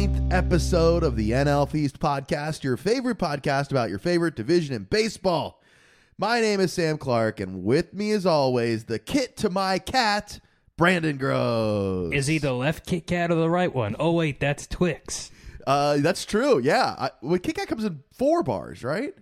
Welcome to the 39th episode of the NL Feast podcast, your favorite podcast about your favorite division in baseball. My name is Sam Clark, and with me, as always, the kit to my cat, Brandon Gross. Is he the left Kit Kat or the right one? Oh wait, that's Twix. Uh, that's true. Yeah, I, well, Kit Kat comes in four bars, right?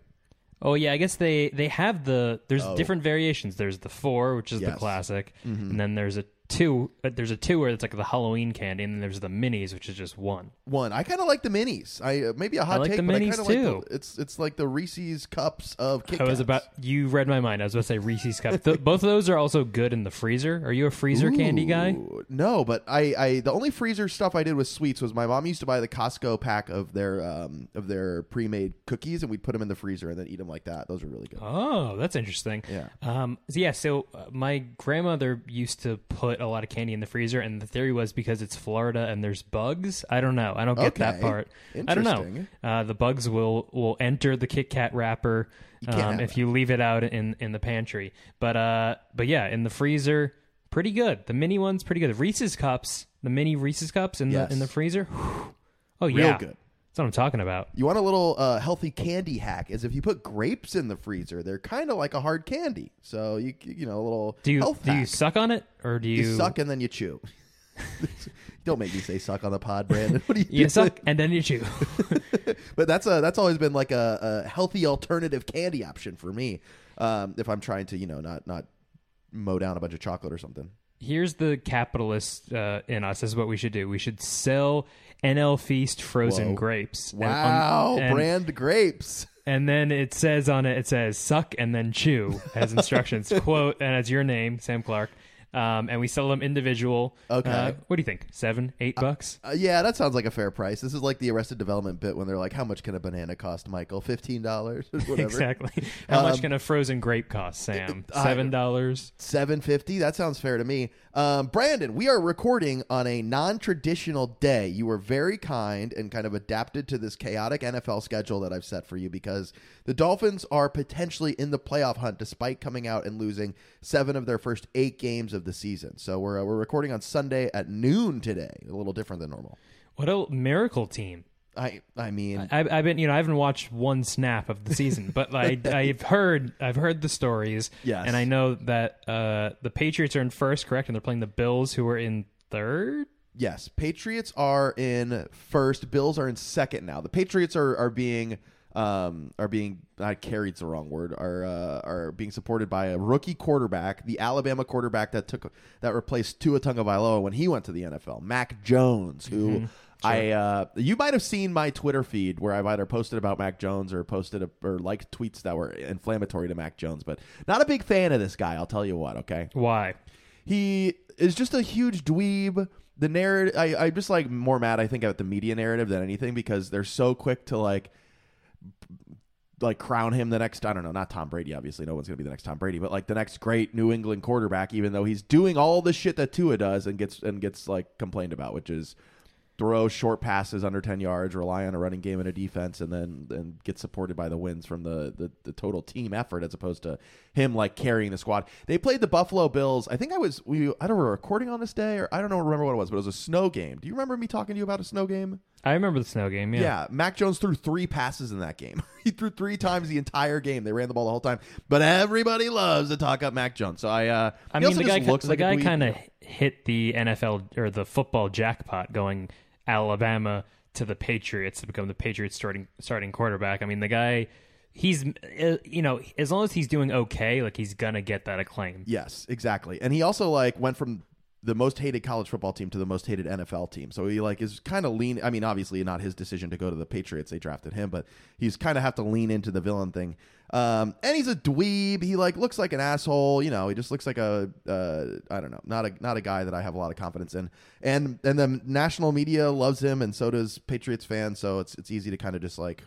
Oh yeah, I guess they they have the there's different variations. There's the four, which is Yes. the classic, and then there's a two. Uh, there's a two where it's like the Halloween candy, and then there's the minis, which is just one. One. I kind of like the minis. I uh, maybe a hot I like take, the but I minis, kind of too. like the, it's it's like the Reese's cups of Kit I was Kats. about you read my mind. I was about to say Reese's cup. Th- both of those are also good in the freezer. Are you a freezer candy guy? Ooh, No, but I, I the only freezer stuff I did with sweets was my mom used to buy the Costco pack of their um of their pre-made cookies and we'd put them in the freezer and then eat them like that. Those are really good. Oh, that's interesting. Yeah. Um. So yeah. So uh, my grandmother used to put a lot of candy in the freezer, and the theory was because it's Florida and there's bugs. I don't know. I don't get that Okay. part. I don't know. Interesting. Uh, the bugs will will enter the Kit Kat wrapper can't um, have if you leave it out in in the pantry. But uh. But yeah, in the freezer, pretty good. The mini ones, pretty good. Reese's cups, the mini Reese's cups in Yes. the in the freezer. whew. Oh Real yeah. good. That's what I'm talking about. You want a little uh, healthy candy hack? Is if you put grapes in the freezer, they're kind of like a hard candy. So you you know a little Do you health do you suck on it or do you, You suck and then you chew. Don't make me say suck on the pod, Brandon. What do you? You do? suck and then you chew. but that's a that's always been like a, a healthy alternative candy option for me. Um, if I'm trying to you know not not mow down a bunch of chocolate or something. here's the capitalist uh, in us. This is what we should do. We should sell NL Feast frozen Whoa. grapes. And on- Wow, and, brand grapes. And then it says on it, it says suck and then chew as instructions. Quote, and it's your name, Sam Clark. Um, and we sell them individual. Okay. Uh, what do you think? Seven, eight bucks? Uh, yeah, that sounds like a fair price. This is like the Arrested Development bit when they're like, "How much can a banana cost, Michael? Fifteen dollars, whatever. Exactly. How Um, much can a frozen grape cost, Sam? Seven dollars. Seven fifty. That sounds fair to me. Um, Brandon, we are recording on a non-traditional day. You were very kind and kind of adapted to this chaotic NFL schedule that I've set for you because the Dolphins are potentially in the playoff hunt despite coming out and losing seven of their first eight games of the season. So we're uh, we're recording on Sunday at noon today. A little different than normal. What a miracle team. I I mean, I, I've been, you know, I haven't watched one snap of the season, but I, I've heard, I've heard the stories, Yes. and I know that uh, the Patriots are in first, correct, and they're playing the Bills, who are in third. Yes, Patriots are in first. Bills are in second now. The Patriots are are being um are being not carried's the wrong word are uh, are being supported by a rookie quarterback, the Alabama quarterback that took that replaced Tua Tagovailoa when he went to the NFL, Mac Jones, who. I uh, you might have seen my Twitter feed where I've either posted about Mac Jones or posted a, or liked tweets that were inflammatory to Mac Jones, but not a big fan of this guy. I'll tell you what. Okay, Why? he is just a huge dweeb. The narrative, I, I'm just like more mad, I think, at the media narrative than anything because they're so quick to like, like crown him the next. I don't know, not Tom Brady. Obviously, no one's gonna be the next Tom Brady, but like the next great New England quarterback. Even though he's doing all the shit that Tua does and gets and gets like complained about, which is throw short passes under 10 yards, rely on a running game and a defense, and then and get supported by the wins from the, the, the total team effort as opposed to him like carrying the squad. They played the Buffalo Bills. I think I was we I don't know recording on this day or I don't know remember what it was, but it was a snow game. Do you remember me talking to you about a snow game? I remember the snow game. Yeah. Yeah, Mac Jones threw three passes in that game. he threw three times the entire game. They ran the ball the whole time. But everybody loves to talk up Mac Jones. So I, uh, I mean, the guy, looks the like guy kind of hit the NFL or the football jackpot, going Alabama to the Patriots to become the Patriots starting starting quarterback. I mean, the guy, he's, uh, you know, as long as he's doing okay, like he's gonna get that acclaim. Yes, exactly. And he also like went from the most hated college football team to the most hated NFL team. So he like is kind of lean. I mean, obviously not his decision to go to the Patriots. They drafted him, but he's kind of have to lean into the villain thing. Um, and he's a dweeb. He like looks like an asshole. You know, he just looks like a uh, I don't know, not a not a guy that I have a lot of confidence in. And and the national media loves him, and so does Patriots fans. So it's it's easy to kind of just like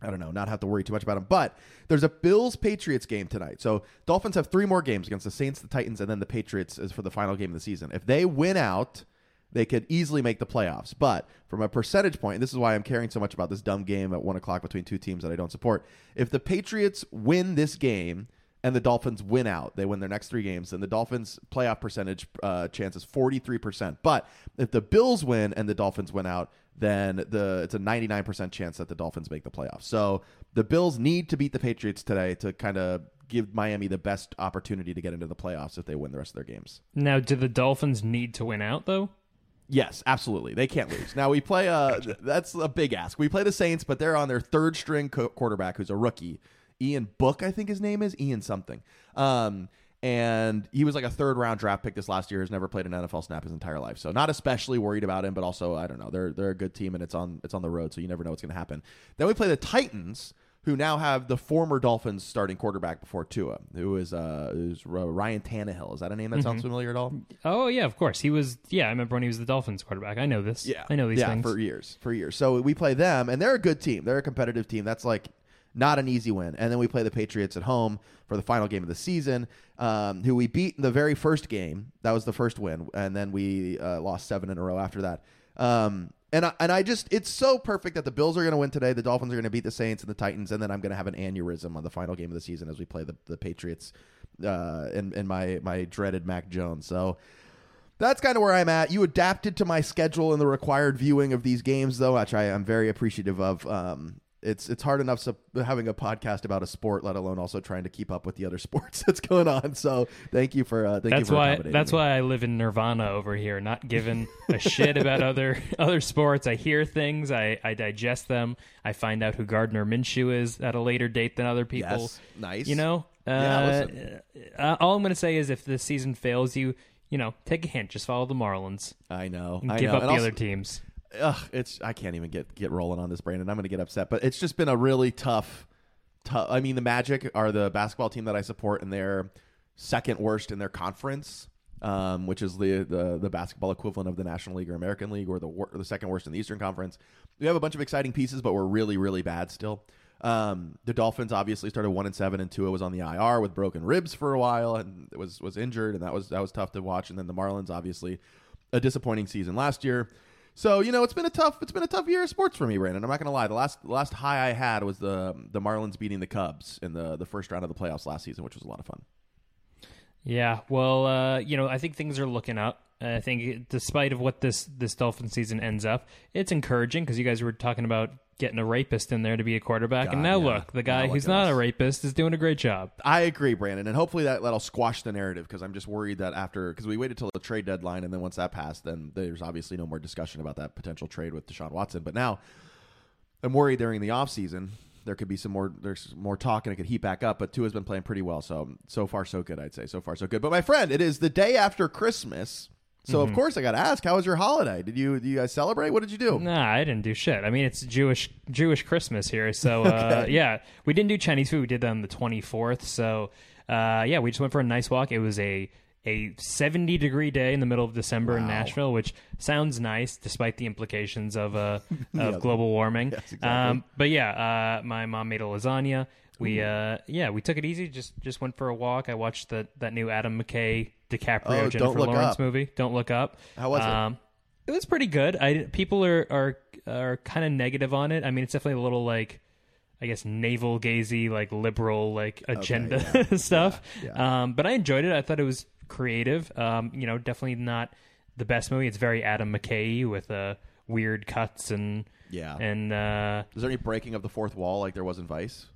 I don't know, not have to worry too much about him. But there's a Bills Patriots game tonight. So Dolphins have three more games against the Saints, the Titans, and then the Patriots is for the final game of the season. If they win out, they could easily make the playoffs. But from a percentage point, and this is why I'm caring so much about this dumb game at one o'clock between two teams that I don't support. If the Patriots win this game, and the Dolphins win out, they win their next three games, and the Dolphins' playoff percentage uh, chance is 43%. But if the Bills win and the Dolphins win out, then the it's a 99% chance that the Dolphins make the playoffs. So the Bills need to beat the Patriots today to kind of give Miami the best opportunity to get into the playoffs if they win the rest of their games. Now, do the Dolphins need to win out though? Yes, absolutely. They can't lose. Now we play. Uh, that's a big ask. We play the Saints, but they're on their third string co- quarterback, who's a rookie, Ian Book, I think his name is Ian something. Um, and he was like a third round draft pick this last year. Has never played an NFL snap his entire life, so not especially worried about him. But also, I don't know. They're they're a good team, and it's on it's on the road, so you never know what's going to happen. Then we play the Titans, who now have the former Dolphins starting quarterback before Tua, who is uh is Ryan Tannehill. Is that a name that sounds familiar at all? Oh yeah, of course. He was. Yeah, I remember when he was the Dolphins quarterback. I know this. Yeah, I know these yeah, things. for years, for years. So we play them, and they're a good team. They're a competitive team. That's like not an easy win. And then we play the Patriots at home for the final game of the season, um, who we beat in the very first game. That was the first win, and then we uh, lost seven in a row after that. Um, and I, and I just it's so perfect that the Bills are going to win today. The Dolphins are going to beat the Saints and the Titans, and then I'm going to have an aneurysm on the final game of the season as we play the the Patriots uh, and and my my dreaded Mac Jones. So that's kind of where I'm at. You adapted to my schedule and the required viewing of these games, though, which I am very appreciative of. Um, it's it's hard enough so, having a podcast about a sport, let alone also trying to keep up with the other sports that's going on. So thank you for uh, thank that's you for why. That's me. why I live in Nirvana over here, not giving a shit about other other sports. I hear things, I, I digest them. I find out who Gardner Minshew is at a later date than other people. Yes, nice. You know. Uh, Yeah, uh, all I'm going to say is, if the season fails you, you know, take a hint. Just follow the Marlins. I know. And I give know. up And the also- other teams. Ugh, it's I can't even get get rolling on this, Brandon. I'm going to get upset, but it's just been a really tough. tough I mean, the Magic are the basketball team that I support, and they're second worst in their conference, um, which is the, the the basketball equivalent of the National League or American League, or the the second worst in the Eastern Conference. We have a bunch of exciting pieces, but we're really really bad still. Um, the Dolphins obviously started one and seven, and Tua was on the IR with broken ribs for a while, and was was injured, and that was that was tough to watch. And then the Marlins, obviously, a disappointing season last year. So you know it's been a tough it's been a tough year of sports for me, Brandon. I'm not gonna lie. The last the last high I had was the um, the Marlins beating the Cubs in the the first round of the playoffs last season, which was a lot of fun. Yeah, well, uh, you know, I think things are looking up. I think, despite of what this this Dolphin season ends up, it's encouraging because you guys were talking about getting a rapist in there to be a quarterback, God, and now yeah. look, the guy Now who's not a rapist is doing a great job. I agree, Brandon, and hopefully that that'll squash the narrative because I'm just worried that after because we waited till the trade deadline and then once that passed, then there's obviously no more discussion about that potential trade with Deshaun Watson. But now I'm worried during the offseason there could be some more there's more talk and it could heat back up. But Tua's been playing pretty well, so so far so good. I'd say so far so good. But my friend, it is the day after Christmas. So Mm-hmm. of course I got to ask, how was your holiday? Did you do you guys celebrate? What did you do? Nah, I didn't do shit. I mean, it's Jewish Jewish Christmas here, so uh, yeah, we didn't do Chinese food. We did that on the twenty fourth. So uh, yeah, we just went for a nice walk. It was a a seventy degree day in the middle of December in Nashville, which sounds nice despite the implications of uh, of Yeah. global warming. Yes, exactly. um, but yeah, uh, my mom made a lasagna. We uh, yeah, we took it easy. Just just went for a walk. I watched the that new Adam McKay DiCaprio Oh, Jennifer Lawrence Up. movie. Don't look up. How was it? Um, it was pretty good. I people are are are kind of negative on it. I mean, it's definitely a little like I guess navel gazy, like liberal, like agenda stuff. yeah. Um, but I enjoyed it. I thought it was creative. Um, you know, definitely not the best movie. It's very Adam McKay with uh, weird cuts and Yeah. and uh, Is there any breaking of the fourth wall like there was in Vice?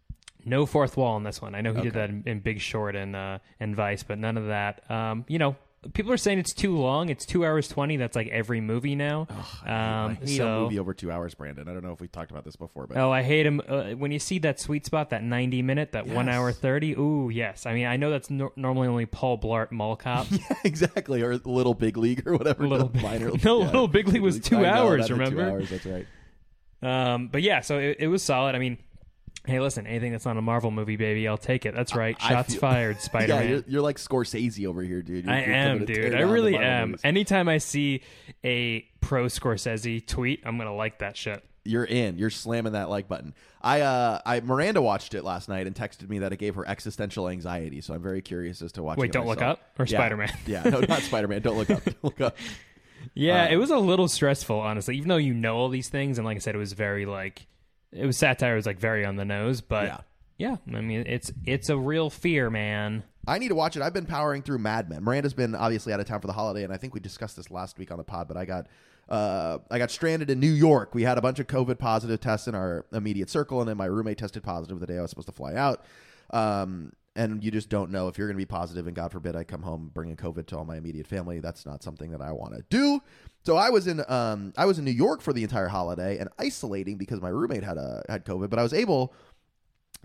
no fourth wall in this one. I know he did that in, in Big Short and uh, and Vice, but none of that. Um, you know, people are saying it's too long. It's two hours twenty. That's like every movie now. I um, hate so a movie over two hours, Brandon. I don't know if we talked about this before, but oh, I hate him uh, when you see that sweet spot, that ninety minute, that one hour thirty. Ooh, yes. I mean, I know that's nor normally only Paul Blart Mall Cop. exactly, or Little Big League or whatever. Little Big- minor, No, Little Big League was two I know, hours, that remember? Two hours, that's right. um, but yeah, so it, it was solid. I mean. Hey, listen! Anything that's not a Marvel movie, baby, I'll take it. That's right. I Shots feel- fired, Spider Yeah, Man. you're, you're like Scorsese over here, dude. You're, I you're am, coming to tear dude. I down the really Marvel am. movies. Anytime I see a pro Scorsese tweet, I'm gonna like that shit. You're in. You're slamming that like button. I uh, I Miranda watched it last night and texted me that it gave her existential anxiety. So I'm very curious as to watching. Wait, it Don't Look myself. Up or Yeah. Spider-Man? Yeah, no, not Spider Man. Don't look up. Don't look up. Yeah, Uh, it was a little stressful, honestly. Even though you know all these things, and like I said, it was very like it was satire. It was like very on the nose, but Yeah. yeah, I mean it's it's a real fear, man. I need to watch it. I've been powering through Mad Men. Miranda's been obviously out of town for the holiday, and I think we discussed this last week on the pod. But I got uh, I got stranded in New York. We had a bunch of COVID positive tests in our immediate circle, and then my roommate tested positive the day I was supposed to fly out. Um, and you just don't know if you're going to be positive, and God forbid I come home bringing COVID to all my immediate family. That's not something that I want to do. So I was in um, I was in New York for the entire holiday and isolating because my roommate had a had COVID, but I was able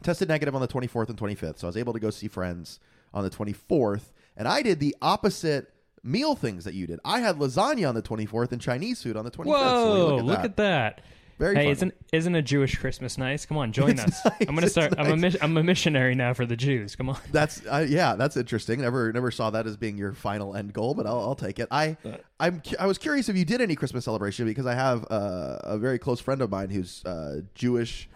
tested negative on the 24th and 25th, so I was able to go see friends on the 24th, and I did the opposite meal things that you did. I had lasagna on the 24th and Chinese food on the 25th. Whoa, so look, look at, at that. Very hey, funny. isn't isn't a Jewish Christmas nice? Come on, join It's us. nice, I'm gonna it's start. I'm a nice. mis- I'm a missionary now for the Jews. Come on. That's uh, yeah, that's interesting. Never never saw that as being your final end goal, but I'll, I'll take it. I I'm cu- I was curious if you did any Christmas celebration because I have uh, a very close friend of mine who's uh, Jewish,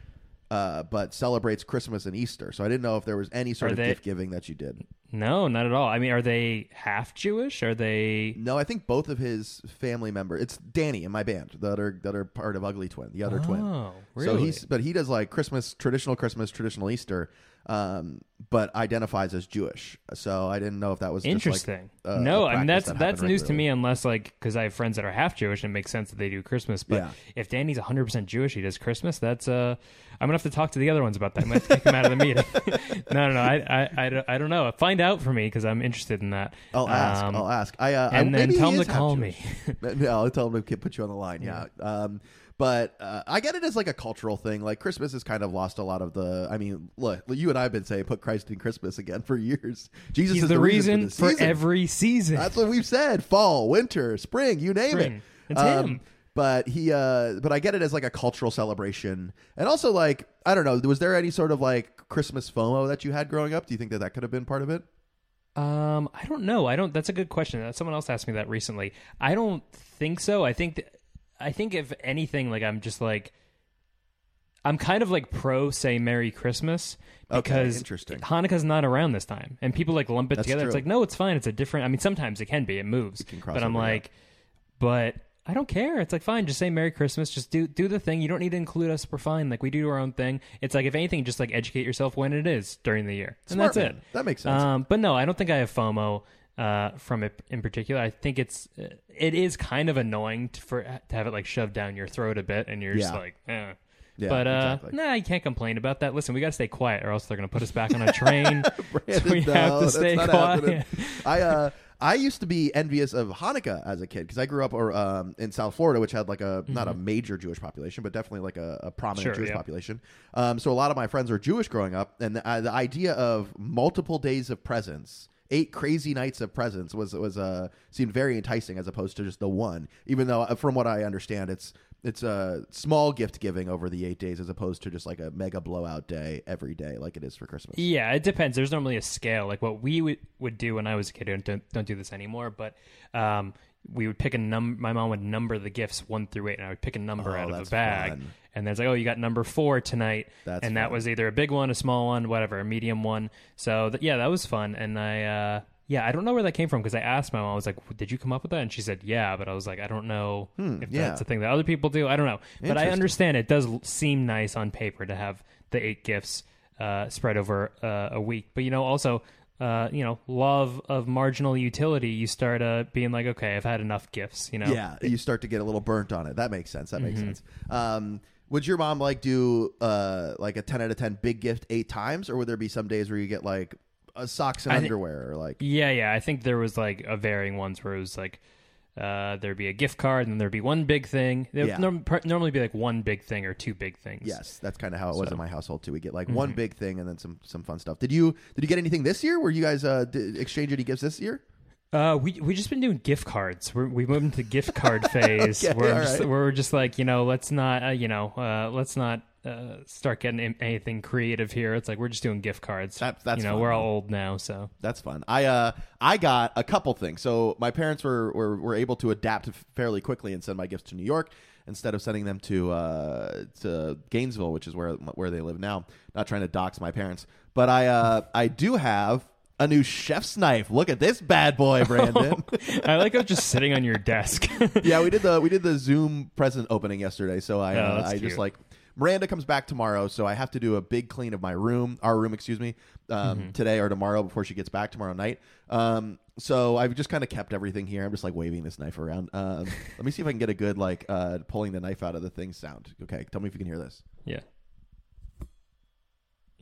uh, but celebrates Christmas and Easter. So I didn't know if there was any sort Are of they- gift giving that you did. No, not at all. I mean, are they half Jewish? Are they? No, I think both of his family members. It's Danny in my band that are that are part of Ugly Twin, the other twin. Oh, really? So he's but he does like Christmas, traditional Christmas, traditional Easter, um, but identifies as Jewish. So I didn't know if that was just, like, Interesting. uh, no, I mean that's that that's news to me unless like because I have friends that are half Jewish and it makes sense that they do Christmas. But Yeah. if Danny's 100 percent Jewish, he does Christmas. That's uh, I'm gonna have to talk to the other ones about that. I might have to kick him out of the meeting. no, no, no. I, I, I, don't- I don't know. Find out for me because I'm interested in that. I'll ask. Um, I'll ask. I uh, and I, then tell him to call Jewish. me. no, I'll tell him to put you on the line. Yeah. Um, but uh, I get it as like a cultural thing. Like Christmas has kind of lost a lot of the. I mean, look, you and I have been saying put Christ in Christmas again for years. Jesus He's is the, reason, reason for, for, every season. That's what we've said. Fall, winter, spring, you name Spring. it. It's Um, him. But he, uh, but I get it as like a cultural celebration, and also like I don't know. Was there any sort of like Christmas FOMO that you had growing up? Do you think that that could have been part of it? Um, I don't know. I don't. That's a good question. Someone else asked me that recently. I don't think so. I think, th- I think if anything, like I'm just like, I'm kind of like pro say Merry Christmas Okay, because interesting. Hanukkah's not around this time, and people like lump it That's together. It's like no, it's fine. It's a different. I mean, sometimes it can be. It moves, but I'm like, but. I don't care. It's like fine. Just say Merry Christmas. Just do do the thing. You don't need to include us. We're fine. Like we do our own thing. It's like if anything, just like educate yourself when it is during the year, and that's man. it. That makes sense. Um, but no, I don't think I have FOMO uh, from it in particular. I think it's uh, it is kind of annoying to, for to have it like shoved down your throat a bit, and you're just Yeah. like, eh. Yeah, but uh, exactly. nah, you can't complain about that. Listen, we got to stay quiet, or else they're going to put us back on a train. so we no, have to that's stay not quiet. happening. I uh I used to be envious of Hanukkah as a kid because I grew up or um, in South Florida, which had like a not a major Jewish population, but definitely like a, a prominent Mm-hmm. Sure, Jewish yeah. population. Um, so a lot of my friends were Jewish growing up, and the, uh, the idea of multiple days of presents. Eight crazy nights of presents was was uh seemed very enticing as opposed to just the one. Even though, uh, from what I understand, it's it's a small gift giving over the eight days as opposed to just like a mega blowout day every day like it is for Christmas. Yeah, it depends. There's normally a scale. Like what we would, would do when I was a kid. and Don't don't do this anymore. But um, we would pick a number. My mom would number the gifts one through eight, and I would pick a number Oh, out of a bag. fun. And there's like, oh, you got number four tonight, That's and that was either a big one, a small one, whatever, a medium one. So th- yeah, that was fun. And I. Uh, yeah, I don't know where that came from because I asked my mom. I was like, "Did you come up with that?" And she said, "Yeah," but I was like, "I don't know if Hmm, yeah. that's a thing that other people do. I don't know." But I understand it does seem nice on paper to have the eight gifts uh, spread over uh, a week. But you know, also, uh, you know, love of marginal utility. You start uh, being like, okay, I've had enough gifts. You know, Yeah, you start to get a little burnt on it. That makes sense. That makes Mm-hmm. sense. Um, would your mom like do uh, like a ten out of ten big gift eight times, or would there be some days where you get like uh, socks and I underwear, or like yeah, yeah. I think there was like a varying ones where it was like. Uh, there'd be a gift card, and then there'd be one big thing. There'd Yeah. norm- per- normally be like one big thing or two big things. yes, that's kind of how it was So- Mm-hmm. in my household too. We get like one big thing and then some some fun stuff. Did you did you get anything this year? Were you guys uh, exchange any gifts this year? Uh, we we just been doing gift cards. We're, we moved into the gift card phase Okay, where, just, right. where we're just like you know let's not uh, you know uh, let's not uh, start getting in- anything creative here. It's like we're just doing gift cards. That- that's you know fun, we're all old now, so That's fun. I uh I got a couple things. So my parents were were, were able to adapt fairly quickly and send my gifts to New York instead of sending them to uh to Gainesville, which is where where they live now. Not trying to dox my parents, but I uh I do have a new chef's knife. Look at this bad boy, Brandon. I like how it's just sitting on your desk. yeah, we did the we did the Zoom present opening yesterday. So I Oh, uh, that's I cute. just like Miranda comes back tomorrow, so I have to do a big clean of my room, our room, excuse me, um, today or tomorrow before she gets back tomorrow night. Um, so I've just kind of kept everything here. I'm just like waving this knife around. Um, let me see if I can get a good like uh, pulling the knife out of the thing sound. Okay, tell me if you can hear this. Yeah.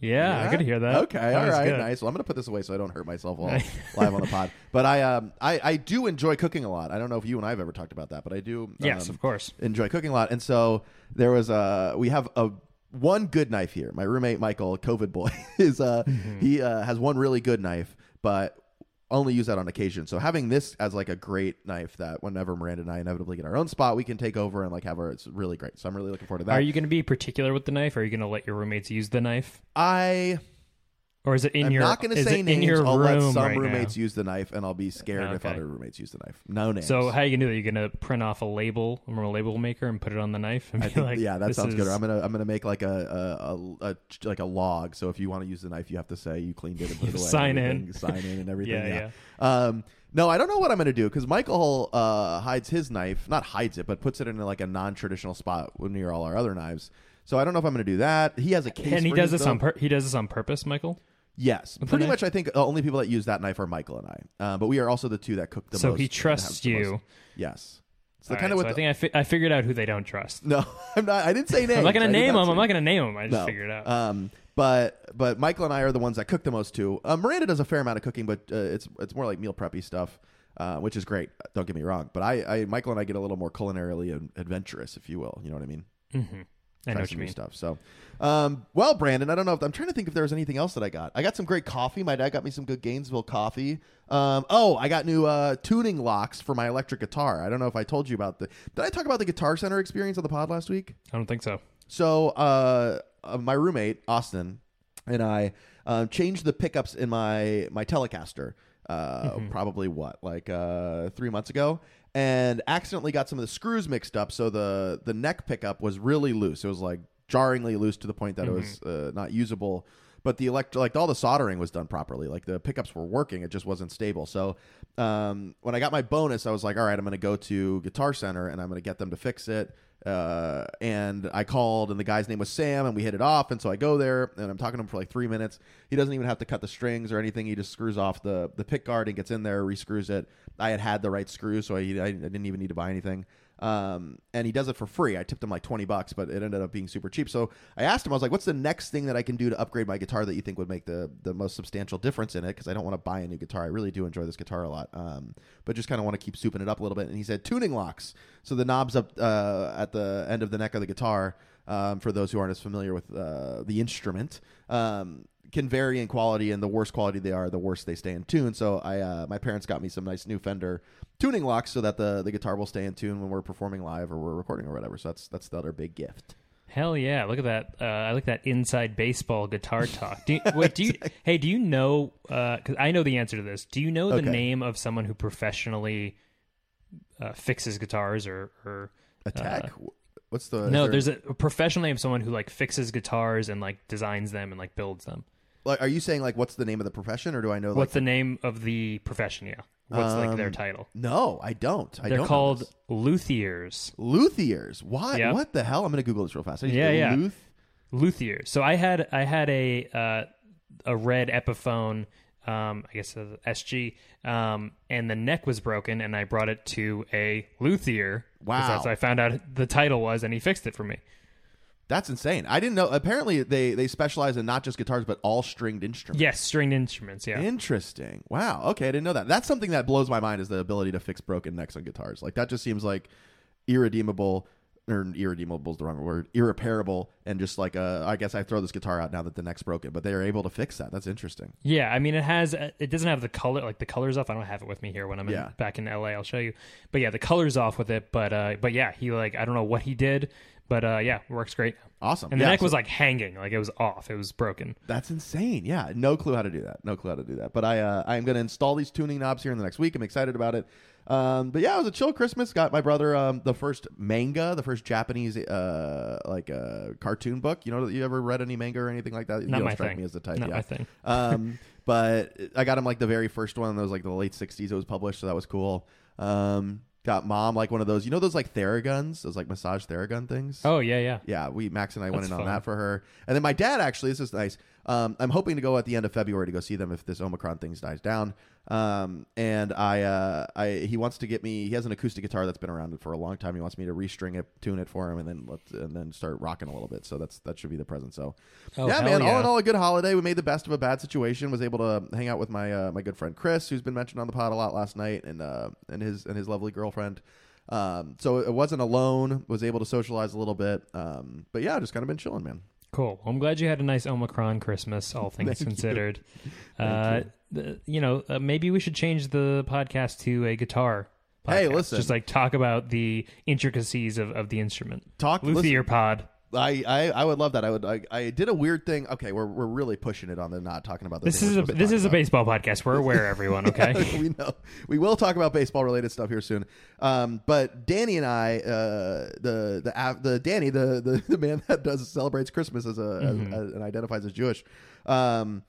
Yeah, I could hear that. Okay, That all right, good. nice. Well, I'm gonna put this away so I don't hurt myself while live on the pod. But I, um, I, I do enjoy cooking a lot. I don't know if you and I have ever talked about that, but I do. Yes, um, of course. enjoy cooking a lot. And so there was a we have a one good knife here. My roommate Michael, COVID boy, is uh Mm-hmm. he uh, has one really good knife, but only use that on occasion. So having this as like a great knife that whenever Miranda and I inevitably get our own spot, we can take over and like have our it's really great. So I'm really looking forward to that. Are you going to be particular with the knife? Are you going to let your roommates use the knife, I or is it in? I'm your? not going to is say it names. in your I'll room let some right now? roommates use the knife, and I'll be scared if Okay. other roommates use the knife. No names. So how are you gonna do that? You're gonna print off a label from a label maker and put it on the knife and I be think, like, yeah, that this sounds good. is- I'm gonna I'm gonna make like a a, a, a like a log. So if you want to use the knife, you have to say you cleaned it and put it away. and Sign in. everything, sign in, and everything. Yeah, yeah. Um, no, I don't know what I'm gonna do because Michael uh, hides his knife, not hides it, but puts it in like a non-traditional spot near all our other knives. So I don't know if I'm gonna do that. He has a case, and he for does his, this on though. pur- he does this on purpose, Michael. Yes, the pretty knife? much. I think the only people that use that knife are Michael and I. Uh, but we are also the two that cook the so most. So he trusts the most- you. Yes. So kind right, of so what I think I, fi- I figured out who they don't trust. no, I'm not. I didn't say names. I'm not gonna name them. say I'm not gonna name them. I just No. figured it out. Um, but but Michael and I are the ones that cook the most too. Uh, Miranda does a fair amount of cooking, but uh, it's it's more like meal preppy stuff, uh, which is great. Don't get me wrong. But I, I Michael and I get a little more culinarily adventurous, if you will. You know what I mean? hmm I know what you mean. stuff. So, um, well, Brandon, I don't know if I'm trying to think if there was anything else that I got. I got some great coffee. My dad got me some good Gainesville coffee. Um, oh, I got new uh, tuning locks for my electric guitar. I don't know if I told you about the. Did I talk about the Guitar Center experience on the pod last week? I don't think so. So, uh, uh, my roommate Austin and I um, changed the pickups in my my Telecaster. Uh, Mm-hmm. Probably what, like uh, three months ago, and accidentally got some of the screws mixed up. So the the neck pickup was really loose. It was like jarringly loose to the point that it was Mm-hmm. uh, not usable. But the elect like all the soldering was done properly. Like the pickups were working. It just wasn't stable. So um, when I got my bonus, I was like, all right, I'm going to go to Guitar Center and I'm going to get them to fix it. Uh, and I called, and the guy's name was Sam, and we hit it off. And so I go there, and I'm talking to him for like three minutes. He doesn't even have to cut the strings or anything. He just screws off the the pick guard and gets in there, rescrews it. I had had the right screws, so I, I didn't even need to buy anything. Um, and he does it for free. I tipped him like 20 bucks, but it ended up being super cheap. So I asked him, I was like, what's the next thing that I can do to upgrade my guitar that you think would make the, the most substantial difference in it? Because I don't want to buy a new guitar. I really do enjoy this guitar a lot. Um, but just kind of want to keep souping it up a little bit. And he said tuning locks. So the knobs up uh, at the end of the neck of the guitar, um, for those who aren't as familiar with uh, the instrument, um, can vary in quality, and the worse quality they are, the worse they stay in tune. So I, uh, my parents got me some nice new Fender tuning locks so that the the guitar will stay in tune when we're performing live or we're recording or whatever. So that's that's the other big gift. Hell yeah! Look at that. Uh, I like that inside baseball guitar talk. Do you, wait, do you? Hey, do you know? Because I know the answer to this. Do you know the Okay. name of someone who professionally uh, fixes guitars or or Attack. What's the Uh, no? there- There's a, a professional name of someone who like fixes guitars and like designs them and like builds them. Like, are you saying like what's the name of the profession or do I know? What's the name of the profession? Yeah, what's like their Um, title? No, I don't. I They're don't know called this. luthiers. luthiers. Why? What the hell? I'm gonna Google this real fast. I just Yeah, yeah. Luth. luthier. So I had I had a uh, a red Epiphone, um, I guess a SG, um, and the neck was broken, and I brought it to a luthier. 'cause Wow. That's what I found out the title was, and he fixed it for me. That's insane. I didn't know. Apparently, they they specialize in not just guitars but all stringed instruments. Yes, stringed instruments. Yeah. Interesting. Wow. Okay, I didn't know that. That's something that blows my mind is the ability to fix broken necks on guitars. Like that just seems like irredeemable or irredeemable is the wrong word. Irreparable and just like uh I guess I throw this guitar out now that the neck's broken, but they are able to fix that. That's interesting. Yeah, I mean it has it doesn't have the color like the colors off. I don't have it with me here when I'm in, back in LA. I'll show you. But yeah, the colors off with it. But uh, but yeah, he like I don't know what he did, but uh, yeah, works great. Awesome. And the Yeah, neck so- was like hanging, like it was off. It was broken. That's insane. Yeah, no clue how to do that. No clue how to do that. But I uh, I am going to install these tuning knobs here in the next week. I'm excited about it. Um, but yeah, it was a chill Christmas. Got my brother um, the first manga, the first Japanese uh, like uh, cartoon book. You know, you ever read any manga or anything like that? you Not don't my strike thing. me as the type. Not yeah. my thing. um, but I got him like the very first one. That was like the late '60s. It was published, so that was cool. Um, got mom like one of those, you know, those like Theraguns, those like massage Theragun things. Oh yeah, yeah. Yeah, we Max and I went That's in on fun. that for her, and then my dad actually. This is nice. Um, I'm hoping to go at the end of February to go see them if this Omicron thing dies down. Um, and I, uh, I, he wants to get me. He has an acoustic guitar that's been around for a long time. He wants me to restring it, tune it for him, and then let and then start rocking a little bit. So that's that should be the present. So Oh, yeah, man. All in all, a good holiday. We made the best of a bad situation. Was able to hang out with my uh, my good friend Chris, who's been mentioned on the pod a lot last night, and uh, and his and his lovely girlfriend. Um, so it wasn't alone. Was able to socialize a little bit. Um, but yeah, just kind of been chilling, man. Cool. Well, I'm glad you had a nice Omicron Christmas, all things you. considered. Thank uh, the- you know, uh, maybe we should change the podcast to a guitar. Hey, listen. Just like talk about the intricacies of, of the instrument. Talk. listen, Luthier pod. I, I I would love that. I would. I, I did a weird thing. Okay, we're we're really pushing it on the not talking about the This thing is we're a supposed to this talk is a about. baseball podcast. We're aware, everyone. Okay. we know we will talk about baseball related stuff here soon. Um, but Danny and I, uh, the the av- the Danny, the, the the man that does celebrates Christmas as a Mm-hmm. as, and identifies as Jewish. Um,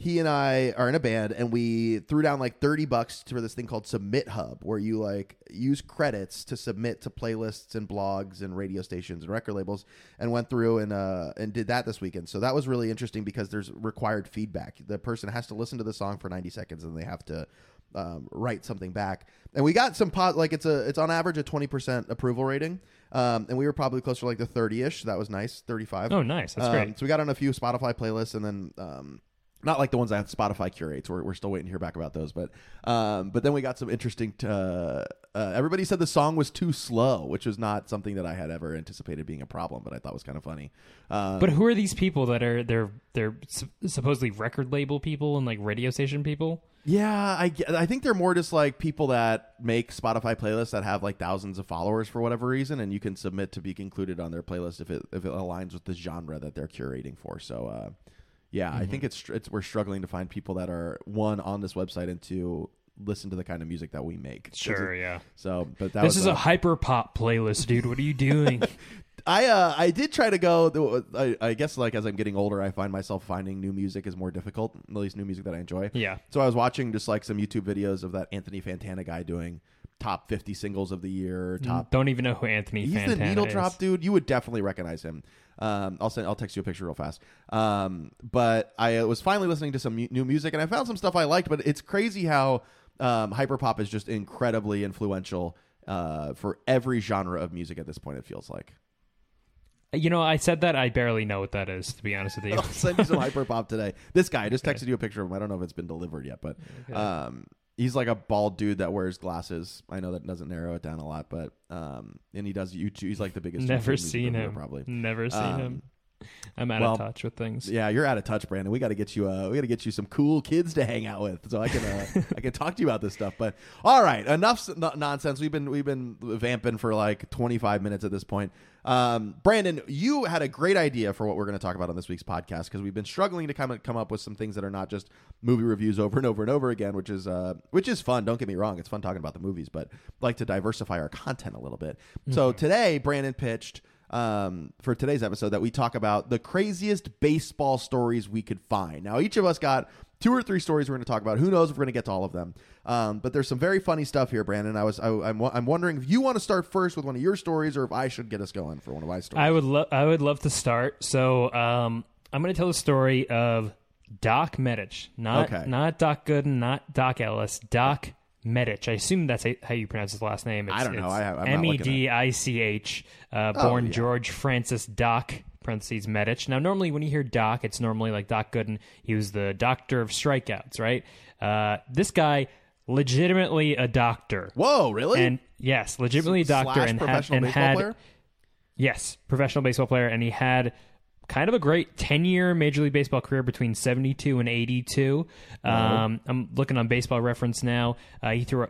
he and I are in a band, and we threw down like thirty bucks for this thing called Submit Hub, where you like use credits to submit to playlists and blogs and radio stations and record labels, and went through and uh and did that this weekend. So that was really interesting because there's required feedback. The person has to listen to the song for ninety seconds, and they have to um, write something back. And we got some pot like it's a it's on average a twenty percent approval rating, um, and we were probably closer to like the thirty ish. That was nice, thirty five. oh, nice. That's Um, great. So we got on a few Spotify playlists, and then um, not like the ones that Spotify curates. We're, we're still waiting to hear back about those, but um, but then we got some interesting. T- uh, uh, everybody said the song was too slow, which was not something that I had ever anticipated being a problem, but I thought was kind of funny. Um, But who are these people that are they're they're sup- supposedly record label people and like radio station people? Yeah, I, I think they're more just like people that make Spotify playlists that have like thousands of followers for whatever reason, and you can submit to be included on their playlist if it if it aligns with the genre that they're curating for. So, uh, yeah, I think it's it's we're struggling to find people that are one on this website and two listen to the kind of music that we make. Sure, yeah. So, but that This was is a hyper pop playlist, dude. What are you doing? I uh I did try to go. I, I guess like as I'm getting older, I find myself finding new music is more difficult. At least new music that I enjoy. yeah. So I was watching just like some YouTube videos of that Anthony Fantano guy doing top 50 singles of the year. Top. Don't even know who Anthony He's Fantano the needle is. drop dude. You would definitely recognize him. Um, I'll send. I'll text you a picture real fast. Um, but I was finally listening to some mu- new music, and I found some stuff I liked. But it's crazy how um, hyperpop is just incredibly influential uh, for every genre of music at this point. It feels like. You know, I said that I barely know what that is, to be honest with you. I'll send you some hyperpop today. This guy I just texted you a picture of him. I don't know if it's been delivered yet, but um, he's like a bald dude that wears glasses. I know that doesn't narrow it down a lot, but um, and he does YouTube. He's like the biggest. Never seen him. Probably. Never seen Um, him. I'm out well, of touch with things. Yeah, you're out of touch, Brandon. We got to get you. Uh, we got to get you some cool kids to hang out with, so I can uh, I can talk to you about this stuff. But all right, enough no- nonsense. We've been we've been vamping for like 25 minutes at this point. Um, Brandon, you had a great idea for what we're going to talk about on this week's podcast because we've been struggling to come come up with some things that are not just movie reviews over and over and over again, which is uh, which is fun. Don't get me wrong, it's fun talking about the movies, but like to diversify our content a little bit. So today, Brandon pitched um, for today's episode that we talk about the craziest baseball stories we could find. Now, each of us got two or three stories we're going to talk about. Who knows if we're going to get to all of them? Um, but there's some very funny stuff here, Brandon. I was I, I'm I'm wondering if you want to start first with one of your stories, or if I should get us going for one of my stories. I would love I would love to start. So um, I'm going to tell the story of Doc Medich, not Okay. not Doc Gooden, not Doc Ellis, Doc Medich. I assume that's how you pronounce his last name. It's, I don't know. it's I have- I'm not M E D I C H. uh, Born yeah. George Francis Doc parentheses Medich. Now, normally when you hear Doc, it's normally like Doc Gooden. He was the doctor of strikeouts, right? Uh, this guy, legitimately a doctor. Whoa, really? And yes, legitimately a doctor Slash and had and baseball had player. Yes, professional baseball player, and he had kind of a great 10 year Major League Baseball career between 72 and 82. Um, I'm looking on baseball reference now. Uh, he threw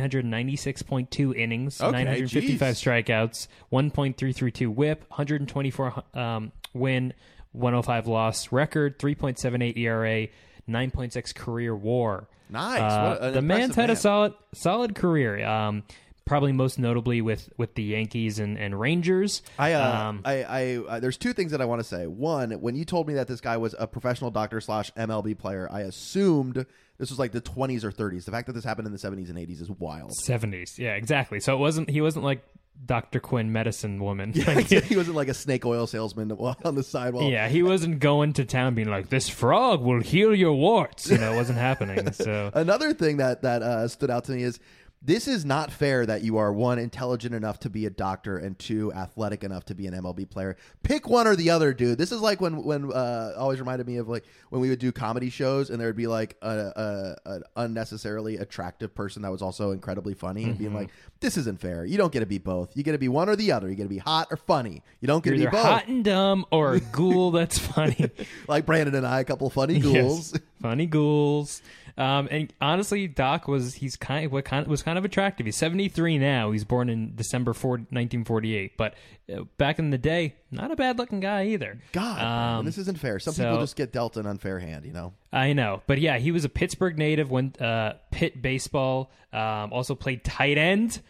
1,996.2 innings, Okay, 955 geez. strikeouts, 1.332 whip, 124 um, win, 105 loss record, 3.78 ERA, 9.6 career war. Nice. Uh, the man's had a solid solid career. Um, probably most notably with with the Yankees and, and Rangers. I, uh, Um, I, I, uh, there's two things that I want to say. One, when you told me that this guy was a professional doctor slash MLB player, I assumed this was like the 20s or 30s. The fact that this happened in the 70s and 80s is wild. 70s. Yeah, exactly. So it wasn't he wasn't like Dr. Quinn medicine woman. Like, he wasn't like a snake oil salesman on the sidewalk. Yeah, he wasn't going to town being like this frog will heal your warts. You know, it wasn't happening. So Another thing that that uh, stood out to me is this is not fair that you are one intelligent enough to be a doctor and two athletic enough to be an MLB player. Pick one or the other, dude. This is like when when uh, always reminded me of like when we would do comedy shows and there would be like a, a, an unnecessarily attractive person that was also incredibly funny and Mm-hmm. being like, this isn't fair. You don't get to be both. You get to be one or the other. You get to be hot or funny. You don't get you're to be both. hot and dumb or a ghoul that's funny. like Brandon and I, a couple funny ghouls. Yes. Funny ghouls. Um, and honestly, Doc was he's kind of what kind was kind of attractive. He's seventy three now. He's born in December 4, 1948. But uh, back in the day, not a bad looking guy either. God, Um, this isn't fair. Some so- people just get dealt an unfair hand, you know. I know, but yeah, he was a Pittsburgh native. Went uh, Pitt baseball. Um, also played tight end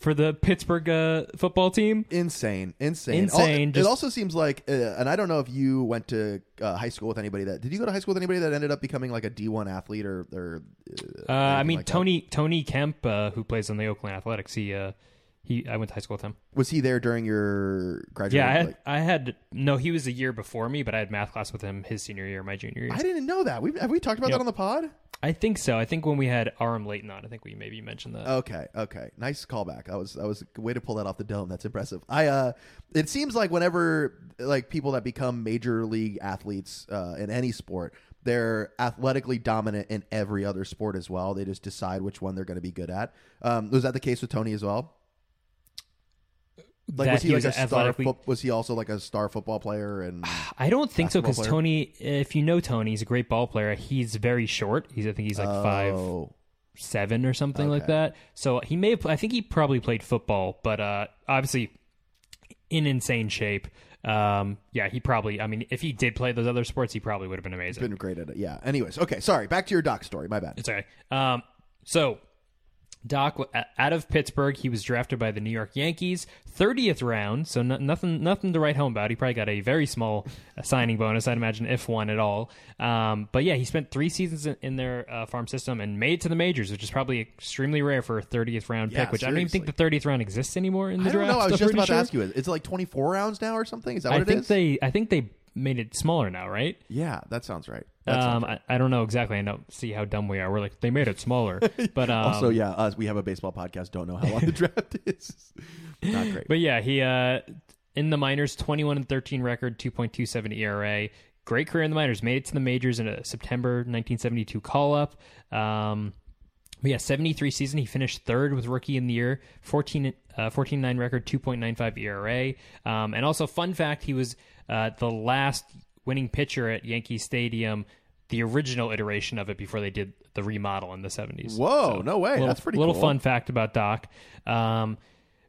for the Pittsburgh uh, football team. Insane, insane, Insane, Al- it also seems like, uh, and I don't know if you went to uh, high school with anybody that. Did you go to high school with anybody that ended up becoming like a D one athlete or? or Uh, I anything mean, like that? Tony Tony Kemp, uh, who plays on the Oakland Athletics. He uh, he. I went to high school with him. was he there during your graduation? Yeah, I had, like- I had no. He was a year before me, but I had math class with him his senior year, my junior year. I didn't know that. We have we talked about Yep. that on the pod? I think so. I think when we had Aram Layton on, I think we maybe mentioned that. Okay, okay, nice callback. That was that was a way to pull that off the dome. That's impressive. I uh, it seems like whenever like people that become major league athletes uh, in any sport, they're athletically dominant in every other sport as well. They just decide which one they're going to be good at. Um, was that the case with Tony as well? Like That was he, he like was a star? Fo- was he also like a star football player? And I don't think so because Tony, if you know Tony, he's a great ball player. He's very short. He's I think he's like five seven or something like that. So he may have. I think he probably played football, but uh, obviously in insane shape. Um, yeah, he probably. I mean, if he did play those other sports, he probably would have been amazing. been great at it. Yeah. Anyways, okay. Sorry. Back to your doc story. My bad. It's okay. Um, so Doc out of Pittsburgh, he was drafted by the New York Yankees, 30th round. So no, nothing, nothing to write home about. He probably got a very small uh, signing bonus, I'd imagine, if one at all. Um, but yeah, he spent three seasons in, in their uh, farm system and made it to the majors, which is probably extremely rare for a 30th round Yeah, pick. Which I don't even think the 30th round exists anymore in the I don't draft. know. I was just about sure. to ask you. Is it's like 24 rounds now or something. Is that what I it think is? they, I think they made it smaller now, right? Yeah, that sounds right. That sounds Um, I, I don't know exactly. I don't See how dumb we are. We're like they made it smaller, but um, Also, yeah, us we have a baseball podcast. Don't know how long the draft is. Not great. But yeah, he uh in the minors, twenty one and thirteen record, two point two seven ERA. Great career in the minors. Made it to the majors in a September nineteen seventy two call up. Um but yeah, 73 season. He finished third with rookie in the year, 14, uh, 14 record, 2.95 ERA. Um, and also, fun fact, he was uh, the last winning pitcher at Yankee Stadium, the original iteration of it before they did the remodel in the 70s. Whoa, no way. Little, That's pretty cool. A little cool. fun fact about Doc. Um,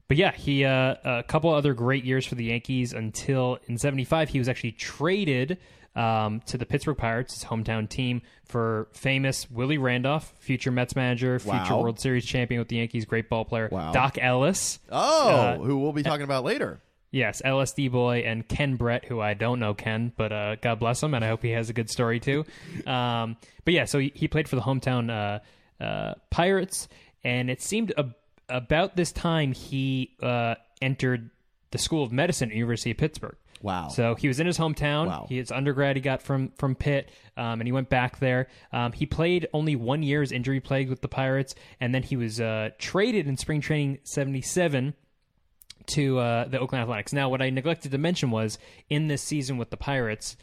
but yeah, he uh, a couple other great years for the Yankees until in '75 he was actually traded um, to the Pittsburgh Pirates, his hometown team, for famous Willie Randolph, future Mets manager, future Wow. World Series champion with the Yankees, great ball player. Wow. Doc Ellis, Oh, Uh, who we'll be talking about later. yes, LSD boy, and Ken Brett, who I don't know Ken, but uh, God bless him, and I hope he has a good story too. Um, but yeah, so he, he played for the hometown uh, uh, Pirates, and it seemed a, about this time he uh, entered the School of Medicine at University of Pittsburgh. Wow. So he was in his hometown. Wow. He, his undergrad he got from from Pitt, um, and he went back there. Um, he played only one year, as injury plagued with the Pirates, and then he was uh, traded in spring training '77 to uh, the Oakland Athletics. Now, what I neglected to mention was in this season with the Pirates,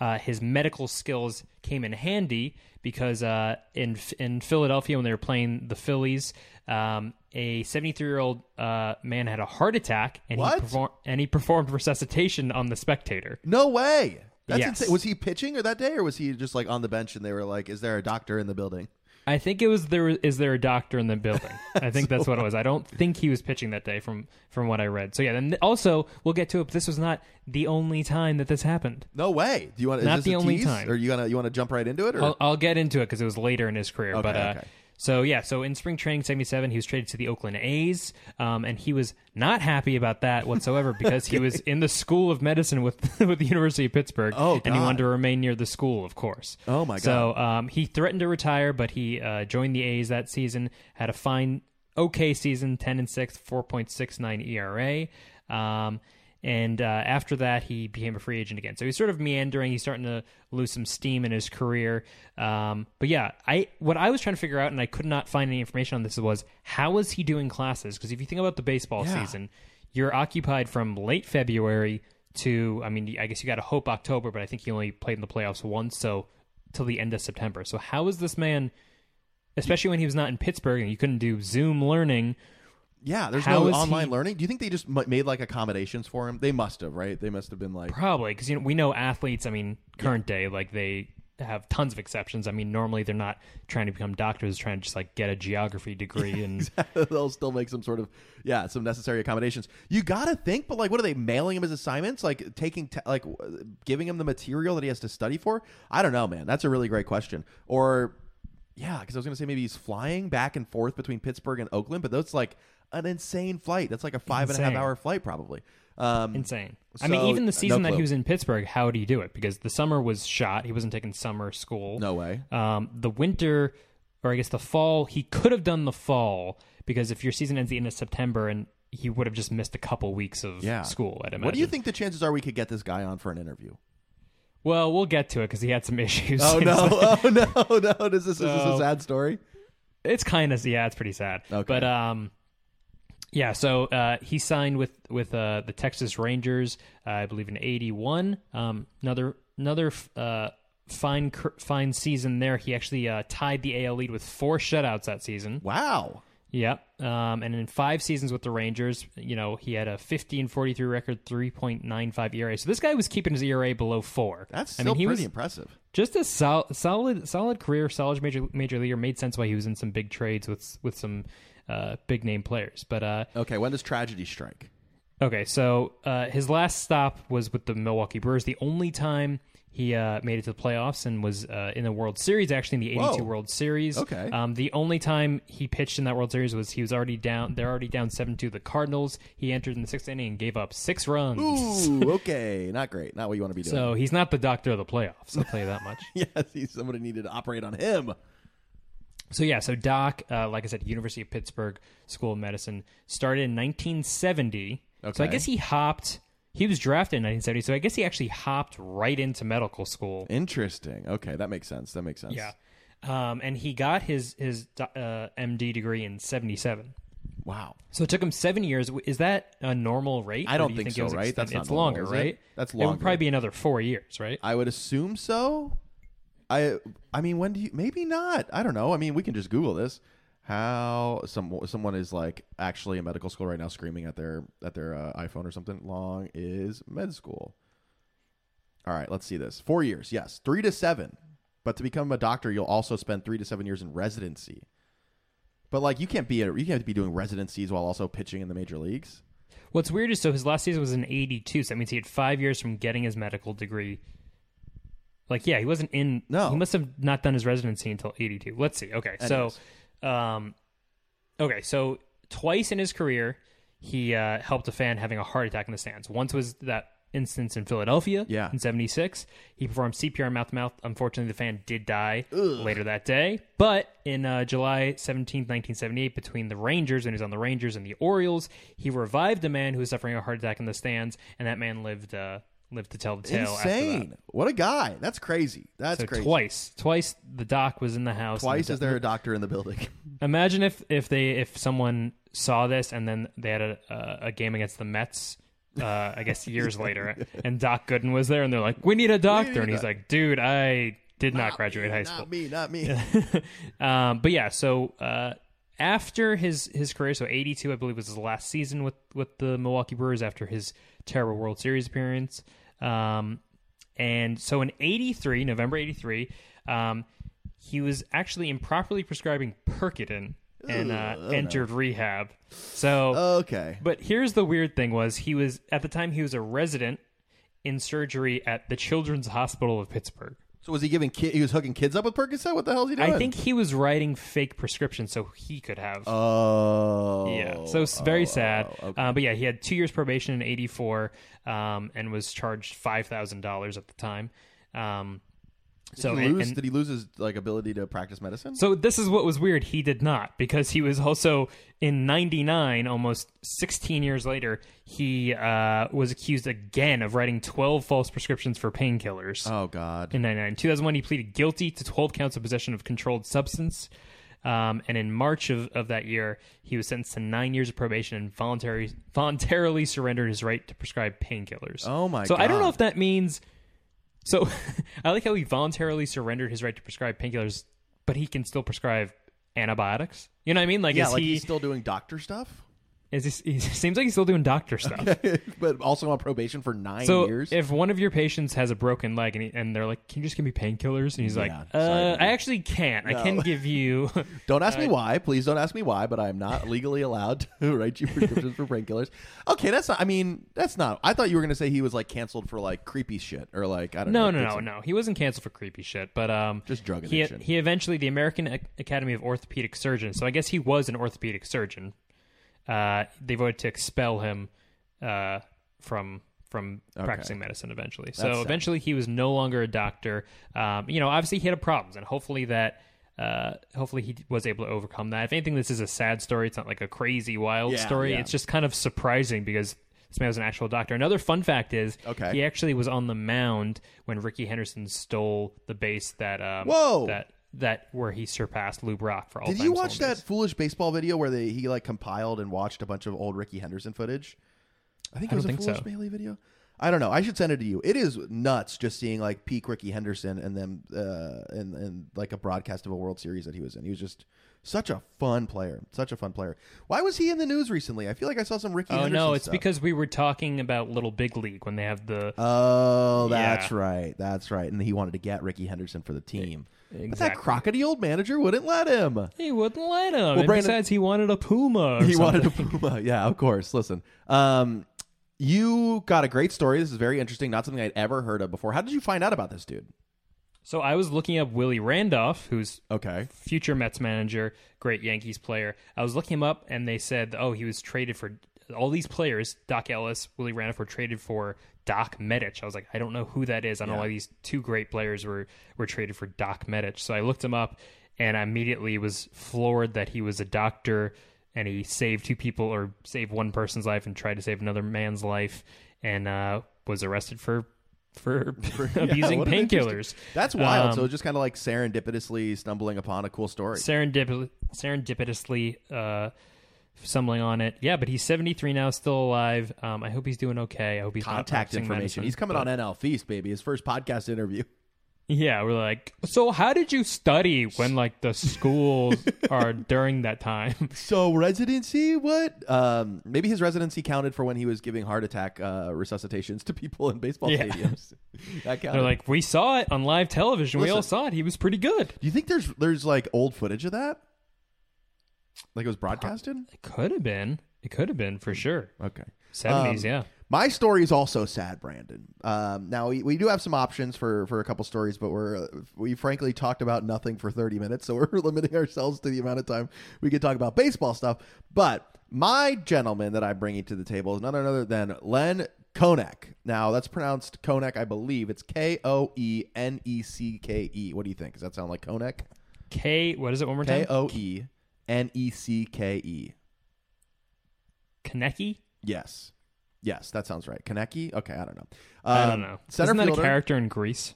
uh, his medical skills came in handy because uh, in in Philadelphia when they were playing the Phillies, um, a 73 year old uh, man had a heart attack and What? he performed and he performed resuscitation on the spectator. No way. That's Yes. insane. Was he pitching or that day, or was he just like on the bench and they were like, "Is there a doctor in the building?" I think it was there. Is there a doctor in the building? I think that's what it was. I don't think he was pitching that day, from from what I read. So yeah. and also we'll get to it. But this was not the only time that this happened. No way. Do you want? Is Not this the only tease? time. Or you gonna you want to jump right into it? Or I'll, I'll get into it because it was later in his career. Okay, but uh, okay. So yeah, so in spring training '77, he was traded to the Oakland A's, um, and he was not happy about that whatsoever because he was in the School of Medicine with with the University of Pittsburgh, Oh, and he wanted to remain near the school, of course. Oh, my god! So um, he threatened to retire, but he uh, joined the A's that season. Had a fine, okay season, ten and six, four point six nine ERA. Um, and uh, after that, he became a free agent again. So he's sort of meandering. He's starting to lose some steam in his career. Um, but yeah, I what I was trying to figure out, and I could not find any information on this, was how was he doing classes? Because if you think about the baseball Yeah. season, you're occupied from late February to, I mean, I guess you got to hope October, but I think he only played in the playoffs once, so till the end of September. So how is this man, especially when he was not in Pittsburgh and you couldn't do Zoom learning? Yeah, there's How no is online he- learning. Do you think they just m- made like accommodations for him? They must have, right? They must have been like, Probably because you know we know athletes. I mean, current day, like they have tons of exceptions. I mean, normally they're not trying to become doctors, trying to just like get a geography degree and they'll still make some sort of yeah some necessary accommodations you gotta think but like what are they mailing him his assignments like taking te- like w- giving him the material that he has to study for i don't know man that's a really great question or yeah because i was gonna say maybe he's flying back and forth between pittsburgh and oakland but that's like an insane flight that's like a five and a half Insane. hour flight probably um insane. I mean, So, even the season that clue. he was in Pittsburgh, how did he do it? Because the summer was shot. He wasn't taking summer school. no way Um, the winter, or I guess the fall, he could have done the fall because if your season ends the end of September, and he would have just missed a couple weeks of yeah school. I'd imagine. what do you think the chances are we could get this guy on for an interview Well, we'll get to it because he had some issues. oh no oh no no is this, is this a So- sad story It's kind of yeah, it's pretty sad. Okay. But um, yeah. So uh, he signed with with uh, the Texas Rangers, uh, I believe in '81. Um, another another uh fine fine season there. He actually uh, tied the AL lead with four shutouts that season. wow Yep. Um, and in five seasons with the Rangers, you know, he had a 50 and 43 record, 3.95 ERA. So this guy was keeping his ERA below four. that's I mean, he pretty was impressive just a sol- solid, solid career, solid major major leaguer. Made sense why he was in some big trades with with some uh, big name players. But uh, okay when does tragedy strike okay, so uh, his last stop was with the Milwaukee Brewers. The only time he uh, made it to the playoffs and was uh, in the World Series, actually in the '82 Whoa. World Series. Okay. Um, the only time he pitched in that World Series was he was already down. They're already down seven two. The Cardinals. He entered in the sixth inning and gave up six runs. Ooh, okay, not great. Not what you want to be doing. So he's not the doctor of the playoffs. I'll tell you that much. yes, he's somebody needed to operate on him. So yeah, so Doc, uh, like I said, University of Pittsburgh School of Medicine started in 1970. Okay. So I guess he hopped. He was drafted in 1970, so I guess he actually hopped right into medical school. Interesting. Okay, that makes sense. That makes sense. Yeah, um, and he got his his uh, MD degree in 77. Wow. So it took him seven years. Is that a normal rate? I don't do think it so, was right? extended? That's not it's normal, longer, is it? right? That's longer. It would probably be another four years, right? I would assume so. I I mean, when do you? Maybe not. I don't know. I mean, we can just Google this. How some someone is like actually in medical school right now, screaming at their at their uh, iPhone or something. Long is med school. All right, let's see this. Four years, yes, three to seven. But to become a doctor, you'll also spend three to seven years in residency. But like, you can't be a, you can't be doing residencies while also pitching in the major leagues. What's weird is so his last season was in 82, so that means he had five years from getting his medical degree. Like, yeah, he wasn't in. No. He must have not done his residency until 82. Let's see. Okay. So, um, okay. So, twice in his career, he uh, helped a fan having a heart attack in the stands. Once was that instance in Philadelphia Yeah. in 76. He performed CPR mouth to mouth. Unfortunately, the fan did die later that day. But in uh, July 17th, 1978, between the Rangers, and he's on the Rangers and the Orioles, he revived a man who was suffering a heart attack in the stands, and that man lived uh, lived to tell the tale. Insane! What a guy. That's crazy. That's So crazy. twice, twice the doc was in the house. and Twice the- is there a doctor in the building? Imagine if if they if someone saw this and then they had a a, a game against the Mets. Uh, I guess years later, and Doc Gooden was there, and they're like, "We need a doctor," and he's like, "Dude, I did not, graduate high school." Not me. Not me. um, but yeah, so uh, after his his career, so eighty two, I believe, was his last season with with the Milwaukee Brewers after his terrible World Series appearance. Um, and so in eighty three, November eighty three, um, he was actually improperly prescribing Percodan and uh, oh, no. entered rehab. So. okay. But here's the weird thing: was he was at the time he was a resident in surgery at the Children's Hospital of Pittsburgh. So was he giving ki- he was hooking kids up with Percocet? What the hell is he doing? I think he was writing fake prescriptions so he could have. Oh, yeah, so it's very oh, sad. okay. Uh, but yeah, he had two years probation in '84 um, and was charged five thousand dollars at the time. Um, so did, he lose, and- did he lose his like ability to practice medicine? So this is what was weird. He did not because he was also in '99, almost 16 years later. He uh, was accused again of writing 12 false prescriptions for painkillers. oh God. In '99, 2001, he pleaded guilty to 12 counts of possession of controlled substance. Um, and in March of, of that year, he was sentenced to nine years of probation and voluntary, voluntarily surrendered his right to prescribe painkillers. Oh, my So I don't know if that means. So I like how he voluntarily surrendered his right to prescribe painkillers, but he can still prescribe antibiotics. You know what I mean? Like, yeah, is like he? he's still doing doctor stuff, is this, he seems like he's still doing doctor stuff. but also on probation for nine So years. if one of your patients has a broken leg and, he, and they're like, "Can you just give me painkillers?" and he's like, Yeah, uh, sorry, "I actually can't. I No. can give you." don't ask me why, please. Don't ask me why. But I am not legally allowed to write you prescriptions for painkillers. Okay, that's not. I mean, that's not. I thought you were going to say he was like canceled for like creepy shit or like I don't no, know. no, did no, no. He wasn't canceled for creepy shit, but um, Just drug he addiction. he eventually the American Ac- Academy of Orthopedic Surgeons. So I guess he was an orthopedic surgeon. Uh, they voted to expel him uh, from from Okay. practicing medicine eventually. That's So sad. eventually he was no longer a doctor. Um, you know, obviously he had problems, and hopefully that. Uh, hopefully he was able to overcome that. If anything, this is a sad story. It's not like a crazy wild Yeah, story. yeah. It's just kind of surprising because this man was an actual doctor. Another fun fact is Okay. he actually was on the mound when Rickey Henderson stole the base that um, Whoa. that that where he surpassed Lou Brock for all. Did you watch that foolish baseball video where they he like compiled and watched a bunch of old Rickey Henderson footage? I think it I was a foolish so. Bailey video. I don't know. I should send it to you. It is nuts just seeing like peak Rickey Henderson and then uh and and like a broadcast of a World Series that he was in. He was just such a fun player. Such a fun player. Why was he in the news recently? I feel like I saw some Rickey Oh Henderson no, it's stuff. because we were talking about Little Big League when they have the Oh, that's Yeah. right. That's right. And he wanted to get Rickey Henderson for the team. But that crockety old manager wouldn't let him. he wouldn't let him. and Brandon- besides, he wanted a puma. He wanted a puma. Yeah, of course. Listen, um, you got a great story. This is very interesting. Not something I'd ever heard of before. How did you find out about this dude? So I was looking up Willie Randolph, who's Okay. future Mets manager, great Yankees player. I was looking him up, and they said, "Oh, he was traded for all these players. Dock Ellis, Willie Randolph were traded for Doc Medich." I was like, "I don't know who that is. I don't know why these two great players were were traded for Doc Medich." So I looked him up, and I immediately was floored that he was a doctor and he saved two people or saved one person's life and tried to save another man's life, and uh, was arrested for. For, abusing what an painkillers. That's wild. Um, so just kind of like serendipitously stumbling upon a cool story. serendip- serendipitously uh, stumbling on it. Yeah, but he's 73 now, still alive. Um, I hope he's doing okay. I hope he's Contact information. medicine, He's coming but- on NL Feast, baby. His first podcast interview. Yeah, we're like, so how did you study when like the schools are during that time? So residency, what? Um, maybe his residency counted for when he was giving heart attack uh, resuscitations to people in baseball Yeah. stadiums. that counted. They're like, we saw it on live television. we all saw it. He was pretty good. Do you think there's there's like old footage of that? Like it was broadcasted? It could have been. It could have been for sure. Okay. 70s, Um, yeah. My story is also sad, Brandon. Um, now we, we do have some options for for a couple stories, but we're uh, we frankly talked about nothing for thirty minutes, so we're limiting ourselves to the amount of time we can talk about baseball stuff. But my gentleman that I'm bringing to the table is none other than Len Koenecke. Now that's pronounced Konek, I believe. It's K O E N E C K E. What do you think? Does that sound like Konek? K, what is it one more K time? O E N E C K E. Kaneki? Yes. Yes, that sounds right. Kaneki? Okay, I don't know. I Um, don't know. Center Isn't that fielder. a character in Grease?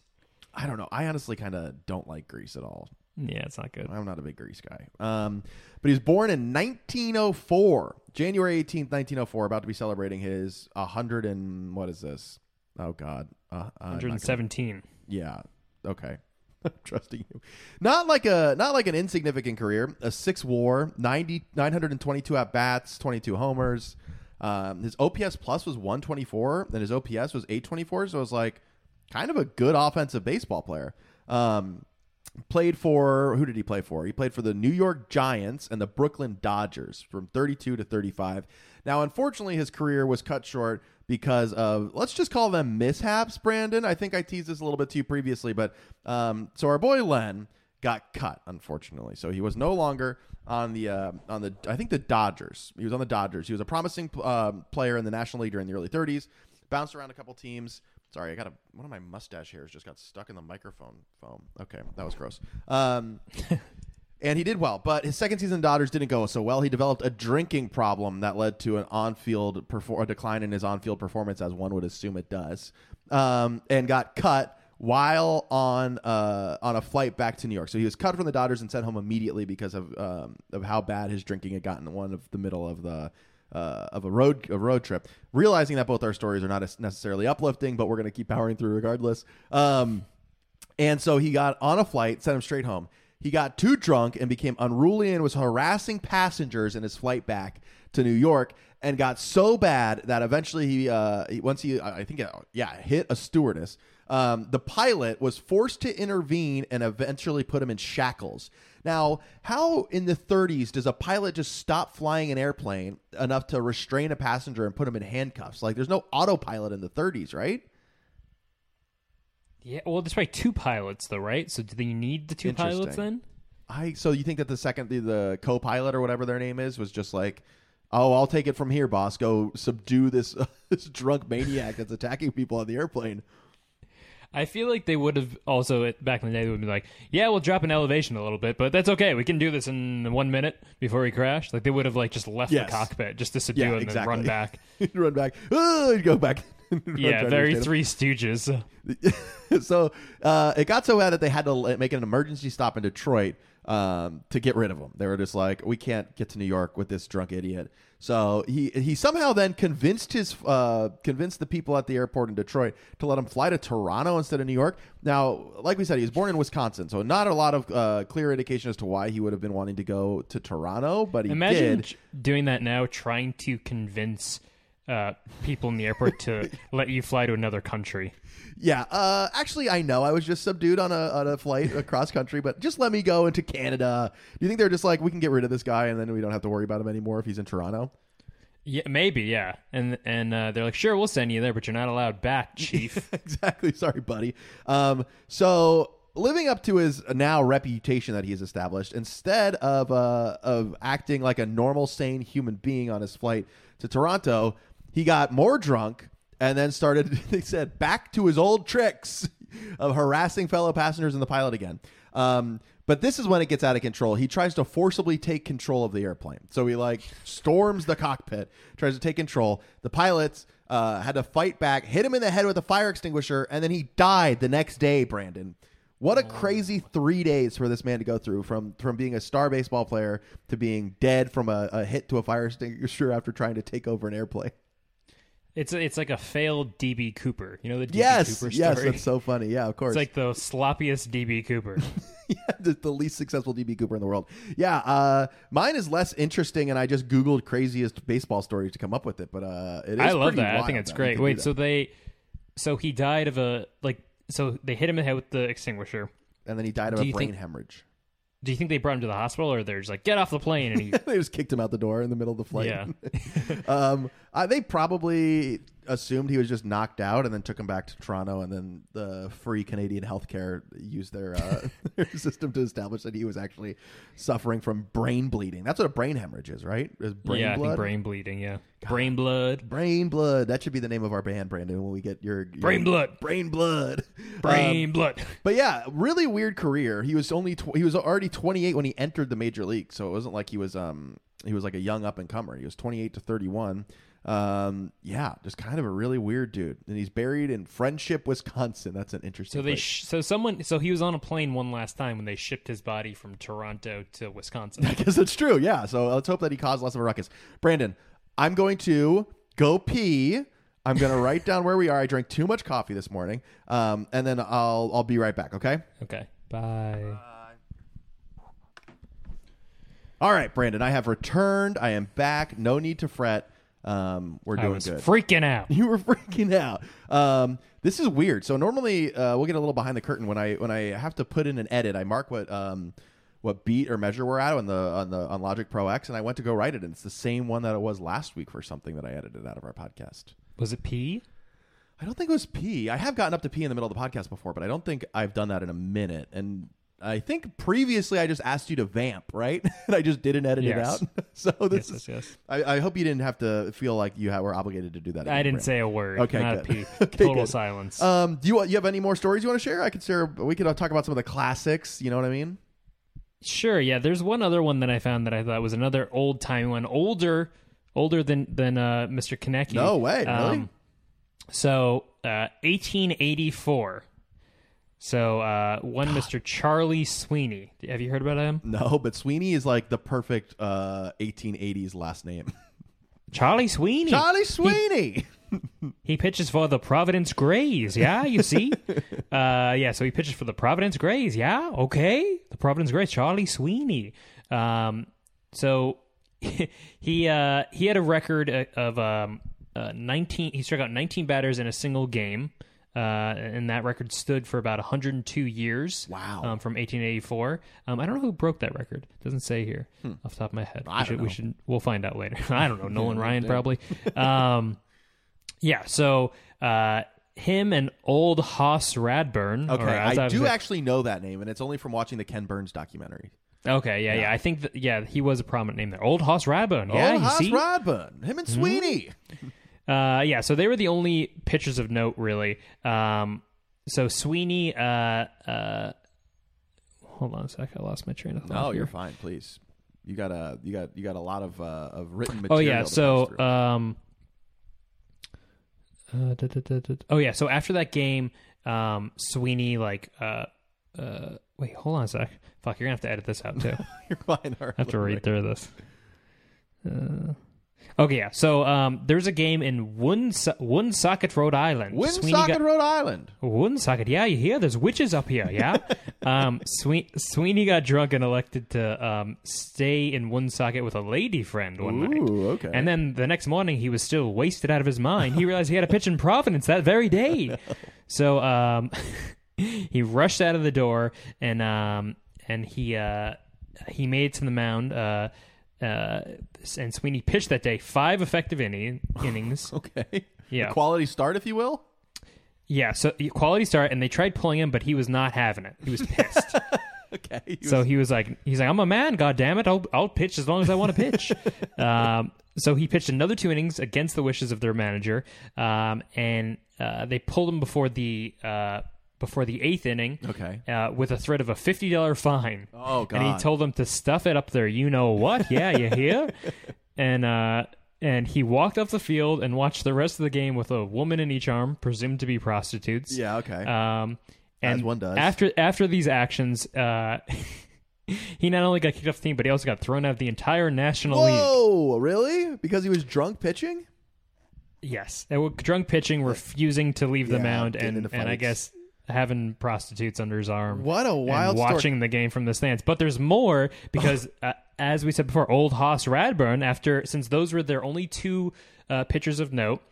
I don't know. I honestly kind of don't like Grease at all. Yeah, it's not good. I'm not a big Grease guy. Um, but he was born in 1904, January 18th, 1904. About to be celebrating his 100 and what is this? Oh God, uh, uh, I'm not gonna- 117. Yeah. Okay. I'm trusting you. Not like a not like an insignificant career. A six WAR, 90, 922 at bats, 22 homers. Um, his OPS plus was 124, and his OPS was 824. So it was like kind of a good offensive baseball player. Um, played for who did he play for? He played for the New York Giants and the Brooklyn Dodgers from 32 to 35. Now, unfortunately, his career was cut short because of let's just call them mishaps. Brandon, I think I teased this a little bit to you previously, but um, so our boy Len got cut unfortunately, so he was no longer on the uh, on the I think the Dodgers. He was on the Dodgers. He was a promising uh, player in the National League during the early 30s. Bounced around a couple teams. Sorry, I got a one of my mustache hairs just got stuck in the microphone foam. Okay, that was gross. Um, and he did well, but his second season Dodgers didn't go so well. He developed a drinking problem that led to an on-field perfor- a decline in his on-field performance, as one would assume it does, um, and got cut while on uh, on a flight back to New York. So he was cut from the Dodgers and sent home immediately because of um, of how bad his drinking had gotten in one of the middle of the uh, of a road a road trip. Realizing that both our stories are not necessarily uplifting, but we're going to keep powering through regardless. Um, and so he got on a flight, sent him straight home. He got too drunk and became unruly and was harassing passengers in his flight back to New York and got so bad that eventually he, uh, once he, I think, uh, yeah, hit a stewardess. Um, the pilot was forced to intervene and eventually put him in shackles. Now, how in the 30s does a pilot just stop flying an airplane enough to restrain a passenger and put him in handcuffs? Like, there's no autopilot in the 30s, right? Yeah, well, there's probably two pilots though, right? So do they need the two pilots Interesting. then? I so you think that the second the, the co-pilot or whatever their name is was just like, oh, I'll take it from here, boss. Go subdue this this drunk maniac that's attacking people on the airplane. I feel like they would have also back in the day they would be like, yeah, we'll drop an elevation a little bit, but that's okay. We can do this in one minute before we crash. Like they would have like just left Yes. the cockpit just to subdue Yeah, and exactly. then run back. run back. Oh, go back. Yeah, very Three Stooges. so uh, it got so bad that they had to make an emergency stop in Detroit um, to get rid of him. They were just like, we can't get to New York with this drunk idiot. So he he somehow then convinced his uh, convinced the people at the airport in Detroit to let him fly to Toronto instead of New York. Now, like we said, he was born in Wisconsin, so not a lot of uh, clear indication as to why he would have been wanting to go to Toronto, but he Imagine did. doing that now, trying to convince uh, people in the airport to let you fly to another country. Yeah, uh, actually, I know I was just subdued on a on a flight across country, but just let me go into Canada. Do you think they're just like we can get rid of this guy and then we don't have to worry about him anymore if he's in Toronto? Yeah, maybe, yeah. And and uh, they're like, sure, we'll send you there, but you're not allowed back, chief. exactly. Sorry, buddy. Um, so living up to his now reputation that he has established, instead of uh, of acting like a normal, sane human being on his flight to Toronto, he got more drunk and then started. They said back to his old tricks of harassing fellow passengers and the pilot again. Um, but this is when it gets out of control. He tries to forcibly take control of the airplane. So he like storms the cockpit, tries to take control. The pilots uh, had to fight back, hit him in the head with a fire extinguisher, and then he died the next day. Brandon, what a crazy three days for this man to go through from from being a star baseball player to being dead from a, a hit to a fire extinguisher after trying to take over an airplane. It's it's like a failed DB Cooper. You know the DB Yes, Cooper yes, story. that's so funny. Yeah, of course. it's like the sloppiest DB Cooper. yeah, the, the least successful DB Cooper in the world. Yeah, uh, mine is less interesting, and I just googled craziest baseball stories to come up with it. But uh, it is I love that. I think it's great. Wait, so they, so he died of a like, so they hit him in the head with the extinguisher. and then he died of do a brain think- hemorrhage. Do you think they brought him to the hospital, or they're just like, get off the plane? And he, they just kicked him out the door in the middle of the flight. Yeah. um, uh, they probably assumed he was just knocked out, and then took him back to Toronto, and then the free Canadian healthcare used their, uh, their system to establish that he was actually suffering from brain bleeding. That's what a brain hemorrhage is, right? Is brain yeah, blood. brain bleeding. Yeah, brain blood, Brain blood. That should be the name of our band, Brandon. When we get your, your Brain blood. brain blood, Um, brain blood. but yeah, really weird career. He was only tw- he was already 28 when he entered the major league, so it wasn't like he was um he was like a young up and comer. He was 28 to 31. Um, yeah, just kind of a really weird dude. And he's buried in Friendship, Wisconsin. That's an interesting. So they, place. sh- so someone, so he was on a plane one last time when they shipped his body from Toronto to Wisconsin. I guess that's true. Yeah. So let's hope that he caused less of a ruckus. Brandon, I'm going to go pee. I'm going to write down where we are. I drank too much coffee this morning. Um, and then I'll I'll be right back. Okay. okay, bye. All right, Brandon. I have returned. I am back. No need to fret. Um, we're I doing was good. freaking out. you were freaking out. Um, this is weird. So normally uh, we'll get a little behind the curtain when I when I have to put in an edit. I mark what um, what beat or measure we're at on the on the on Logic Pro X, and I went to go write it, and it's the same one that it was last week for something that I edited out of our podcast. Was it P? I don't think it was P. I have gotten up to P in the middle of the podcast before, but I don't think I've done that in a minute. And I think previously I just asked you to vamp, right? and I just didn't edit Yes. it out. so this Yes, is. yes, yes. I, I hope you didn't have to feel like you were obligated to do that. I didn't say a word. Okay, not good. Okay, Total good. silence. Um, do you want you have any more stories you want to share? I could share. We could uh, talk about some of the classics. You know what I mean? Sure, yeah. There's one other one that I found that I thought was another old time one, older, older than than uh, Mr. Koenecke. No way, really? so, uh, 1884. So, uh, one Mr. Charlie Sweeney. Have you heard about him? No, but Sweeney is like the perfect uh, 1880s last name. Charlie Sweeney. Charlie Sweeney. He pitches for the Providence Grays. Yeah, you see. uh, yeah, so he pitches for the Providence Grays. Yeah, okay. The Providence Grays. Charlie Sweeney. Um, so he uh, he had a record uh, of um, uh, nineteen. He struck out nineteen batters in a single game. Uh, and that record stood for about 102 years. Wow. Um, from 1884. Um, I don't know who broke that record. Doesn't say here off the top of my head. Hmm. I we should, we should. We'll find out later. I don't know. Nolan Ryan probably. Um, yeah. So uh, him and old Hoss Radbourn. Okay, I do actually know that name, and it's only from watching the Ken Burns documentary. Okay. Yeah. Yeah. I think. That, yeah. He was a prominent name there. Old Hoss Radbourn. Yeah. you Hoss see. Radbourn, him and Sweeney. Uh, yeah, so they were the only pitchers of note, really. Um, so Sweeney, uh, uh, hold on a sec, I lost my train of thought. No, here. Oh, you're fine. Please, you got a you got you got a lot of uh, of written Oh yeah, to so um, uh, da, da, da, oh yeah, so after that game, um, Sweeney like, uh, uh, wait, hold on a sec. Fuck, you're gonna have to edit this out too. you're fine. All right. I have to read through this. Uh, okay, yeah. So um, there's a game in Woonso- Woonsocket, Rhode Island. Woonsocket, Rhode Island. Woonsocket, yeah, you hear? There's witches up here, yeah. um, Sween- Sweeney got drunk and elected to um, stay in Woonsocket with a lady friend one night. Okay. And then the next morning, he was still wasted out of his mind. He realized he had a pitch in Providence that very day. So um, he rushed out of the door and um, and he uh, he made it to the mound. Uh, uh, and Sweeney pitched that day five effective inning- innings. okay. Yeah. A quality start, if you will. Yeah, so quality start, and they tried pulling him, but he was not having it. He was pissed. Okay. He so was- he was like, he's like, I'm a man, god damn it, I'll I'll pitch as long as I want to pitch. um, so he pitched another two innings against the wishes of their manager, um, and uh, they pulled him before the uh, before the eighth inning. Okay. Uh, with a threat of a fifty dollar fine. Oh, God! And he told them to stuff it up there. You know what? Yeah, you hear? and uh, and he walked off the field and watched the rest of the game with a woman in each arm, presumed to be prostitutes. yeah. Okay. Um, and As one does. After after these actions, uh, he not only got kicked off the team, but he also got thrown out of the entire National League. Whoa! Really? Because he was drunk pitching? Yes, were drunk pitching, refusing to leave the Yeah, mound, and and I guess having prostitutes under his arm. What a wild and story. watching the game from the stands. But there's more because, uh, as we said before, old Hoss Radbourn. After since those were their only two uh, pitchers of note,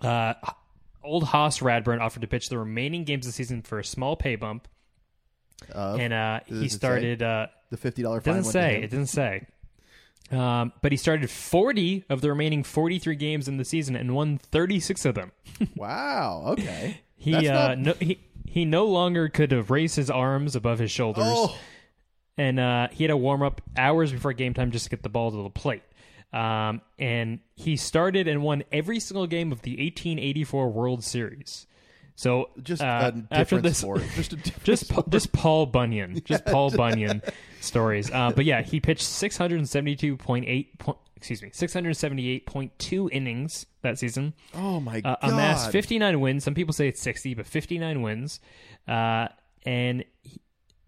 uh, old Hoss Radbourn offered to pitch the remaining games of the season for a small pay bump, and uh, he started. Uh, the fifty dollar doesn't say. It doesn't say. Um, but he started 40 of the remaining 43 games in the season and won 36 of them. Wow. Okay. He uh, not- no, he he no longer could have raised his arms above his shoulders, Oh. and uh, he had to warm up hours before game time just to get the ball to the plate. Um, and he started and won every single game of the 1884 World Series. So Just uh, a different after this, sport. Just a different just sport. just Paul Bunyan, just Paul Bunyan stories. Uh, but yeah, he pitched 672.8 point, excuse me, 678.2 innings that season. Oh my Uh, god. amassed 59 wins. Some people say it's 60, but 59 wins. Uh, and he-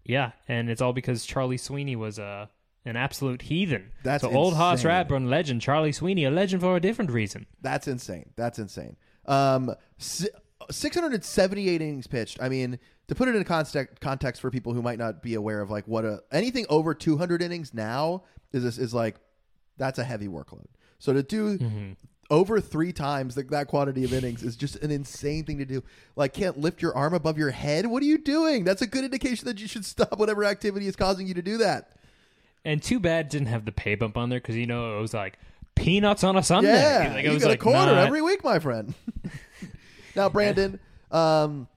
yeah, and it's all because Charlie Sweeney was uh, an absolute heathen. That's so old Hoss insane. Radbourn legend Charlie Sweeney, a legend for a different reason. That's insane. That's insane. Um, si- 678 innings pitched. I mean, to put it in context, context for people who might not be aware of like what a anything over 200 innings now is is like that's a heavy workload. So to do over three times that, that quantity of innings is just an insane thing to do. Like, can't lift your arm above your head. What are you doing? That's a good indication that you should stop whatever activity is causing you to do that. And too bad it didn't have the pay bump on there because you know it was like peanuts on a Sunday. Yeah, like, it you was get like a quarter not- every week, my friend. now, Brandon, um,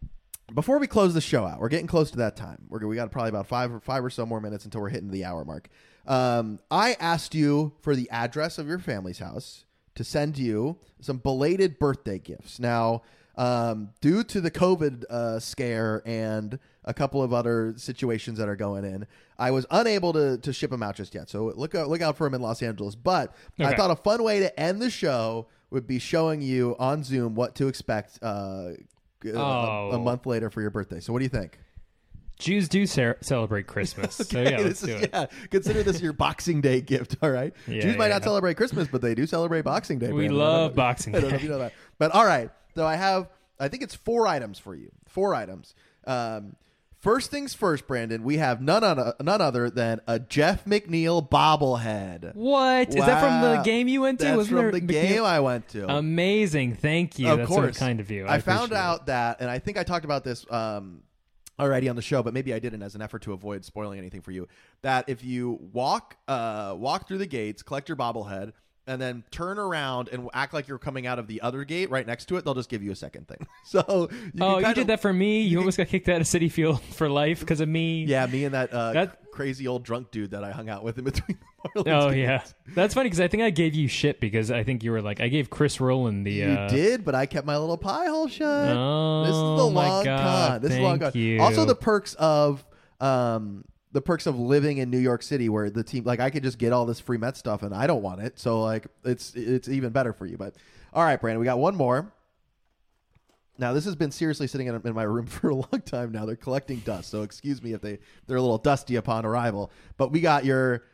before we close the show out, we're getting close to that time. We're we got probably about five or five or so more minutes until we're hitting the hour mark. Um, I asked you for the address of your family's house to send you some belated birthday gifts. Now, um, due to the COVID uh, scare and a couple of other situations that are going in, I was unable to, to ship them out just yet. So look out, look out for them in Los Angeles. But I thought a fun way to end the show would be showing you on Zoom what to expect uh, a- a, a Oh. month later for your birthday. So what do you think? Jews do ce- celebrate Christmas. So yeah, let's do is- it. yeah, consider this your Boxing Day gift. All right, Yeah, Jews might not yeah. celebrate Christmas, but they do celebrate Boxing Day. We. Love Boxing I don't know if Day. you know that, but all right. So I have, I think it's four items for you. Four items. Um, first things first, Brandon. We have none other, none other than a Jeff McNeil bobblehead. What is that from the game you went to? That's Wasn't from the McNeil- game I went to. Amazing, thank you. Of That's course. so kind of you. I, I, found appreciate it. out that, and I think I talked about this um, already on the show, but maybe I didn't as an effort to avoid spoiling anything for you. That if you walk, uh, walk through the gates, collect your bobblehead, and then turn around and act like you're coming out of the other gate right next to it, they'll just give you a second thing. So, you Oh, you did of- that for me. You almost got kicked out of Citi Field for life because of me. Yeah, me and that, uh, That- crazy old drunk dude that I hung out with in between the Marlins. Oh games. yeah, that's funny because I think I gave you shit because I think you were like I gave Chris Rowland the. You uh, did, but I kept my little pie hole shut. Oh, this is the my long God, con. This is the long con. you. Also, the perks of um, the perks of living in New York City, where the team, like, I could just get all this free Met stuff, and I don't want it. So, like, it's it's even better for you. But all right, Brandon, we got one more. Now, this has been seriously sitting in, my room for a long time now. They're collecting dust, so excuse me if they they're a little dusty upon arrival. But we got your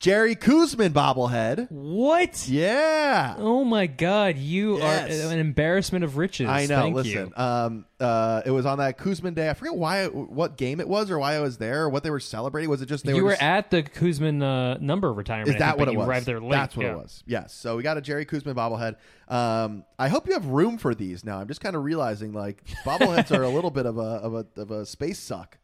Jerry Koosman bobblehead. What? Yeah. Oh my God, you Yes. are an embarrassment of riches. I know. Thank listen, you. um, uh, it was on that Koosman day. I forget why, what game it was, or why I was there, or what they were celebrating. Was it just they you were? were just- at the Koosman uh, number retirement. is I that think, what but it you was? Arrived there late. That's what yeah. it was. Yes. So we got a Jerry Koosman bobblehead. Um, I hope you have room for these now. I'm just kind of realizing like bobbleheads are a little bit of a of a of a space suck.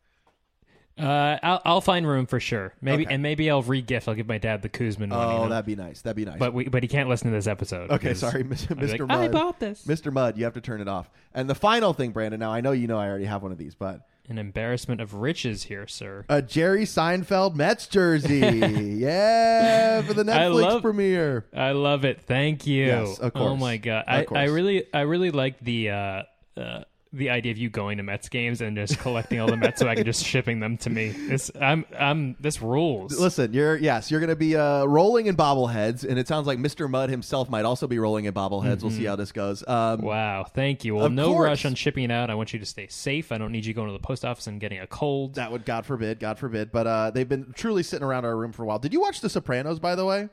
Uh, I'll, I'll find room for sure. Maybe Okay. and maybe I'll re-gift. I'll give my dad the Koosman one. you Oh, know? that'd be nice. That'd be nice. but we, but he can't listen to this episode. okay, because sorry, Mr. I'll be Mr. like, Mudd. I bought this. Mr. Mudd, you have to turn it off. And the final thing, Brandon. Now I know you know I already have one of these, but An embarrassment of riches here, sir. a Jerry Seinfeld Mets jersey. yeah, for the I Netflix love- premiere. I love it. Thank you. Yes, of Oh course. my god. Of I, I course. really I really like the uh, uh, the idea of you going to Mets games and just collecting all the Mets so I can just shipping them to me. This I'm I'm this rules. Listen, you're yes, you're going to be uh, rolling in bobbleheads, and it sounds like Mr. Mudd himself might also be rolling in bobbleheads. We'll see how this goes. Um, Wow, thank you. Well, no course. rush on shipping it out. I want you to stay safe. I don't need you going to the post office and getting a cold. That would, God forbid, God forbid. But uh, they've been truly sitting around our room for a while. Did you watch The Sopranos, by the way?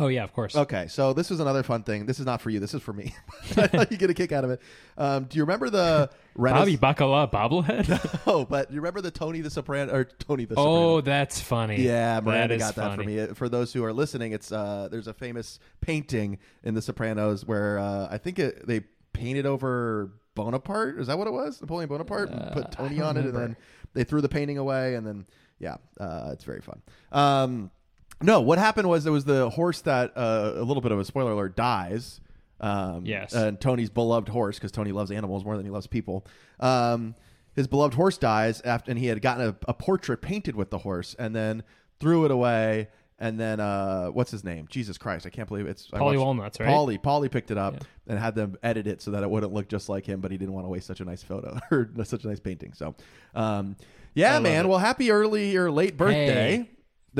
Oh yeah, of course. Okay, so this is another fun thing. This is not for you. This is for me. I thought you get a kick out of it. Um, do you remember the Bobby Renaissance? Bacala bobblehead. Oh, but you remember the Tony the Soprano or Tony the oh, that's funny. Yeah, Miranda is got that funny. for me. Uh, For those who are listening, it's uh, there's a famous painting in The Sopranos where uh, I think it, they painted over Bonaparte. Is that what it was? Napoleon Bonaparte. and put Tony Uh, on it, and then they threw the painting away, and then yeah, uh, it's very fun. Um, no, what happened was there was the horse that uh, a little bit of a spoiler alert dies. Um, Yes. and Tony's beloved horse because Tony loves animals more than he loves people. Um, his beloved horse dies after, and he had gotten a, a portrait painted with the horse, and then threw it away. And then uh, what's his name? Jesus Christ! I can't believe it's I Paulie watched- Walnuts, right? Paulie, Paulie picked it up Yeah. and had them edit it so that it wouldn't look just like him, but he didn't want to waste such a nice photo or such a nice painting. So, um, yeah, man. it. Well, happy early or late birthday. Hey,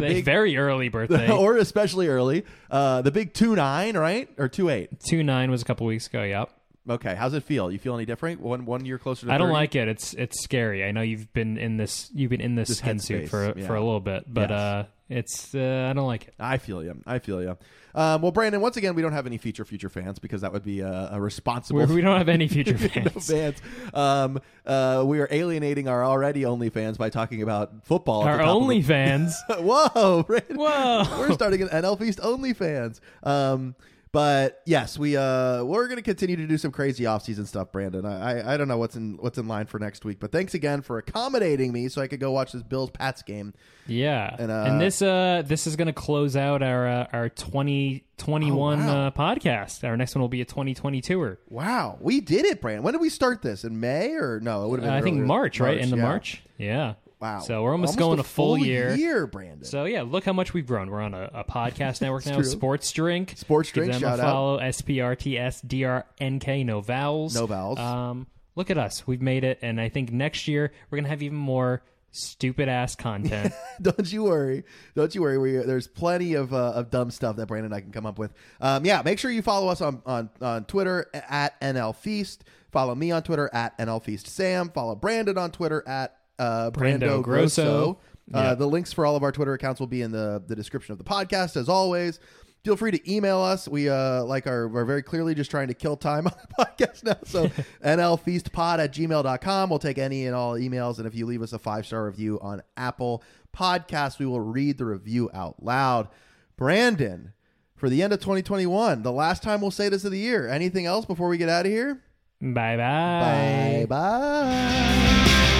the big very early birthday. or especially early. Uh, the big two nine, right, or two eight. Two nine was a couple weeks ago. Yep. Okay, how's it feel? You feel any different? One one year closer to. I don't 30? like it. It's it's scary. I know you've been in this you've been in this, This skin suit headspace, for yeah. for a little bit, but Yes. uh, it's uh, I don't like it. I feel you. I feel you. Um, well, Brandon, once again, we don't have any future future fans because that would be a, a responsible. We're, we don't have any future no fans. fans. Um, uh, we are alienating our already only fans by talking about football. at Our the top of only the- fans. Whoa, Brandon. Whoa. We're starting an NL Feast OnlyFans. Um, But yes, we uh we're gonna continue to do some crazy offseason stuff, Brandon. I, I I don't know what's in what's in line for next week, but thanks again for accommodating me so I could go watch this Bills Pats game. Yeah, And, and, uh, this uh this is gonna close out our uh, our twenty twenty one Oh, wow. uh, podcast. Our next one will be a twenty twenty tour. Wow, we did it, Brandon. When did we start this? In May or no? It would have been. I think earlier. March, right? In the yeah. March. Yeah. Wow. So we're almost, going a full, year. Year, Brandon. So yeah, look how much we've grown. We're on a, a podcast network now. true. Sports Drink. Sports Give Drink, them shout a out. follow. S P R T S D R N K. No vowels. No vowels. Um, look at us. We've made it, and I think next year we're gonna have even more stupid ass content. Don't you worry. Don't you worry. We, there's plenty of, uh, of dumb stuff that Brandon and I can come up with. Um, yeah, make sure you follow us on, on, on Twitter at NL Feast. Follow me on Twitter at NL Feast Sam. Follow Brandon on Twitter at uh, Brando, Brando Grosso. Grosso. Uh, Yeah. The links for all of our Twitter accounts will be in the, the description of the podcast, as always. Feel free to email us. We uh like are we're very clearly just trying to kill time on the podcast now. So nlfeastpod at gmail.com. We'll take any and all emails. And if you leave us a five star review on Apple Podcasts, we will read the review out loud. Brandon, for the end of 2021, the last time we'll say this of the year. Anything else before we get out of here? bye bye. Bye bye.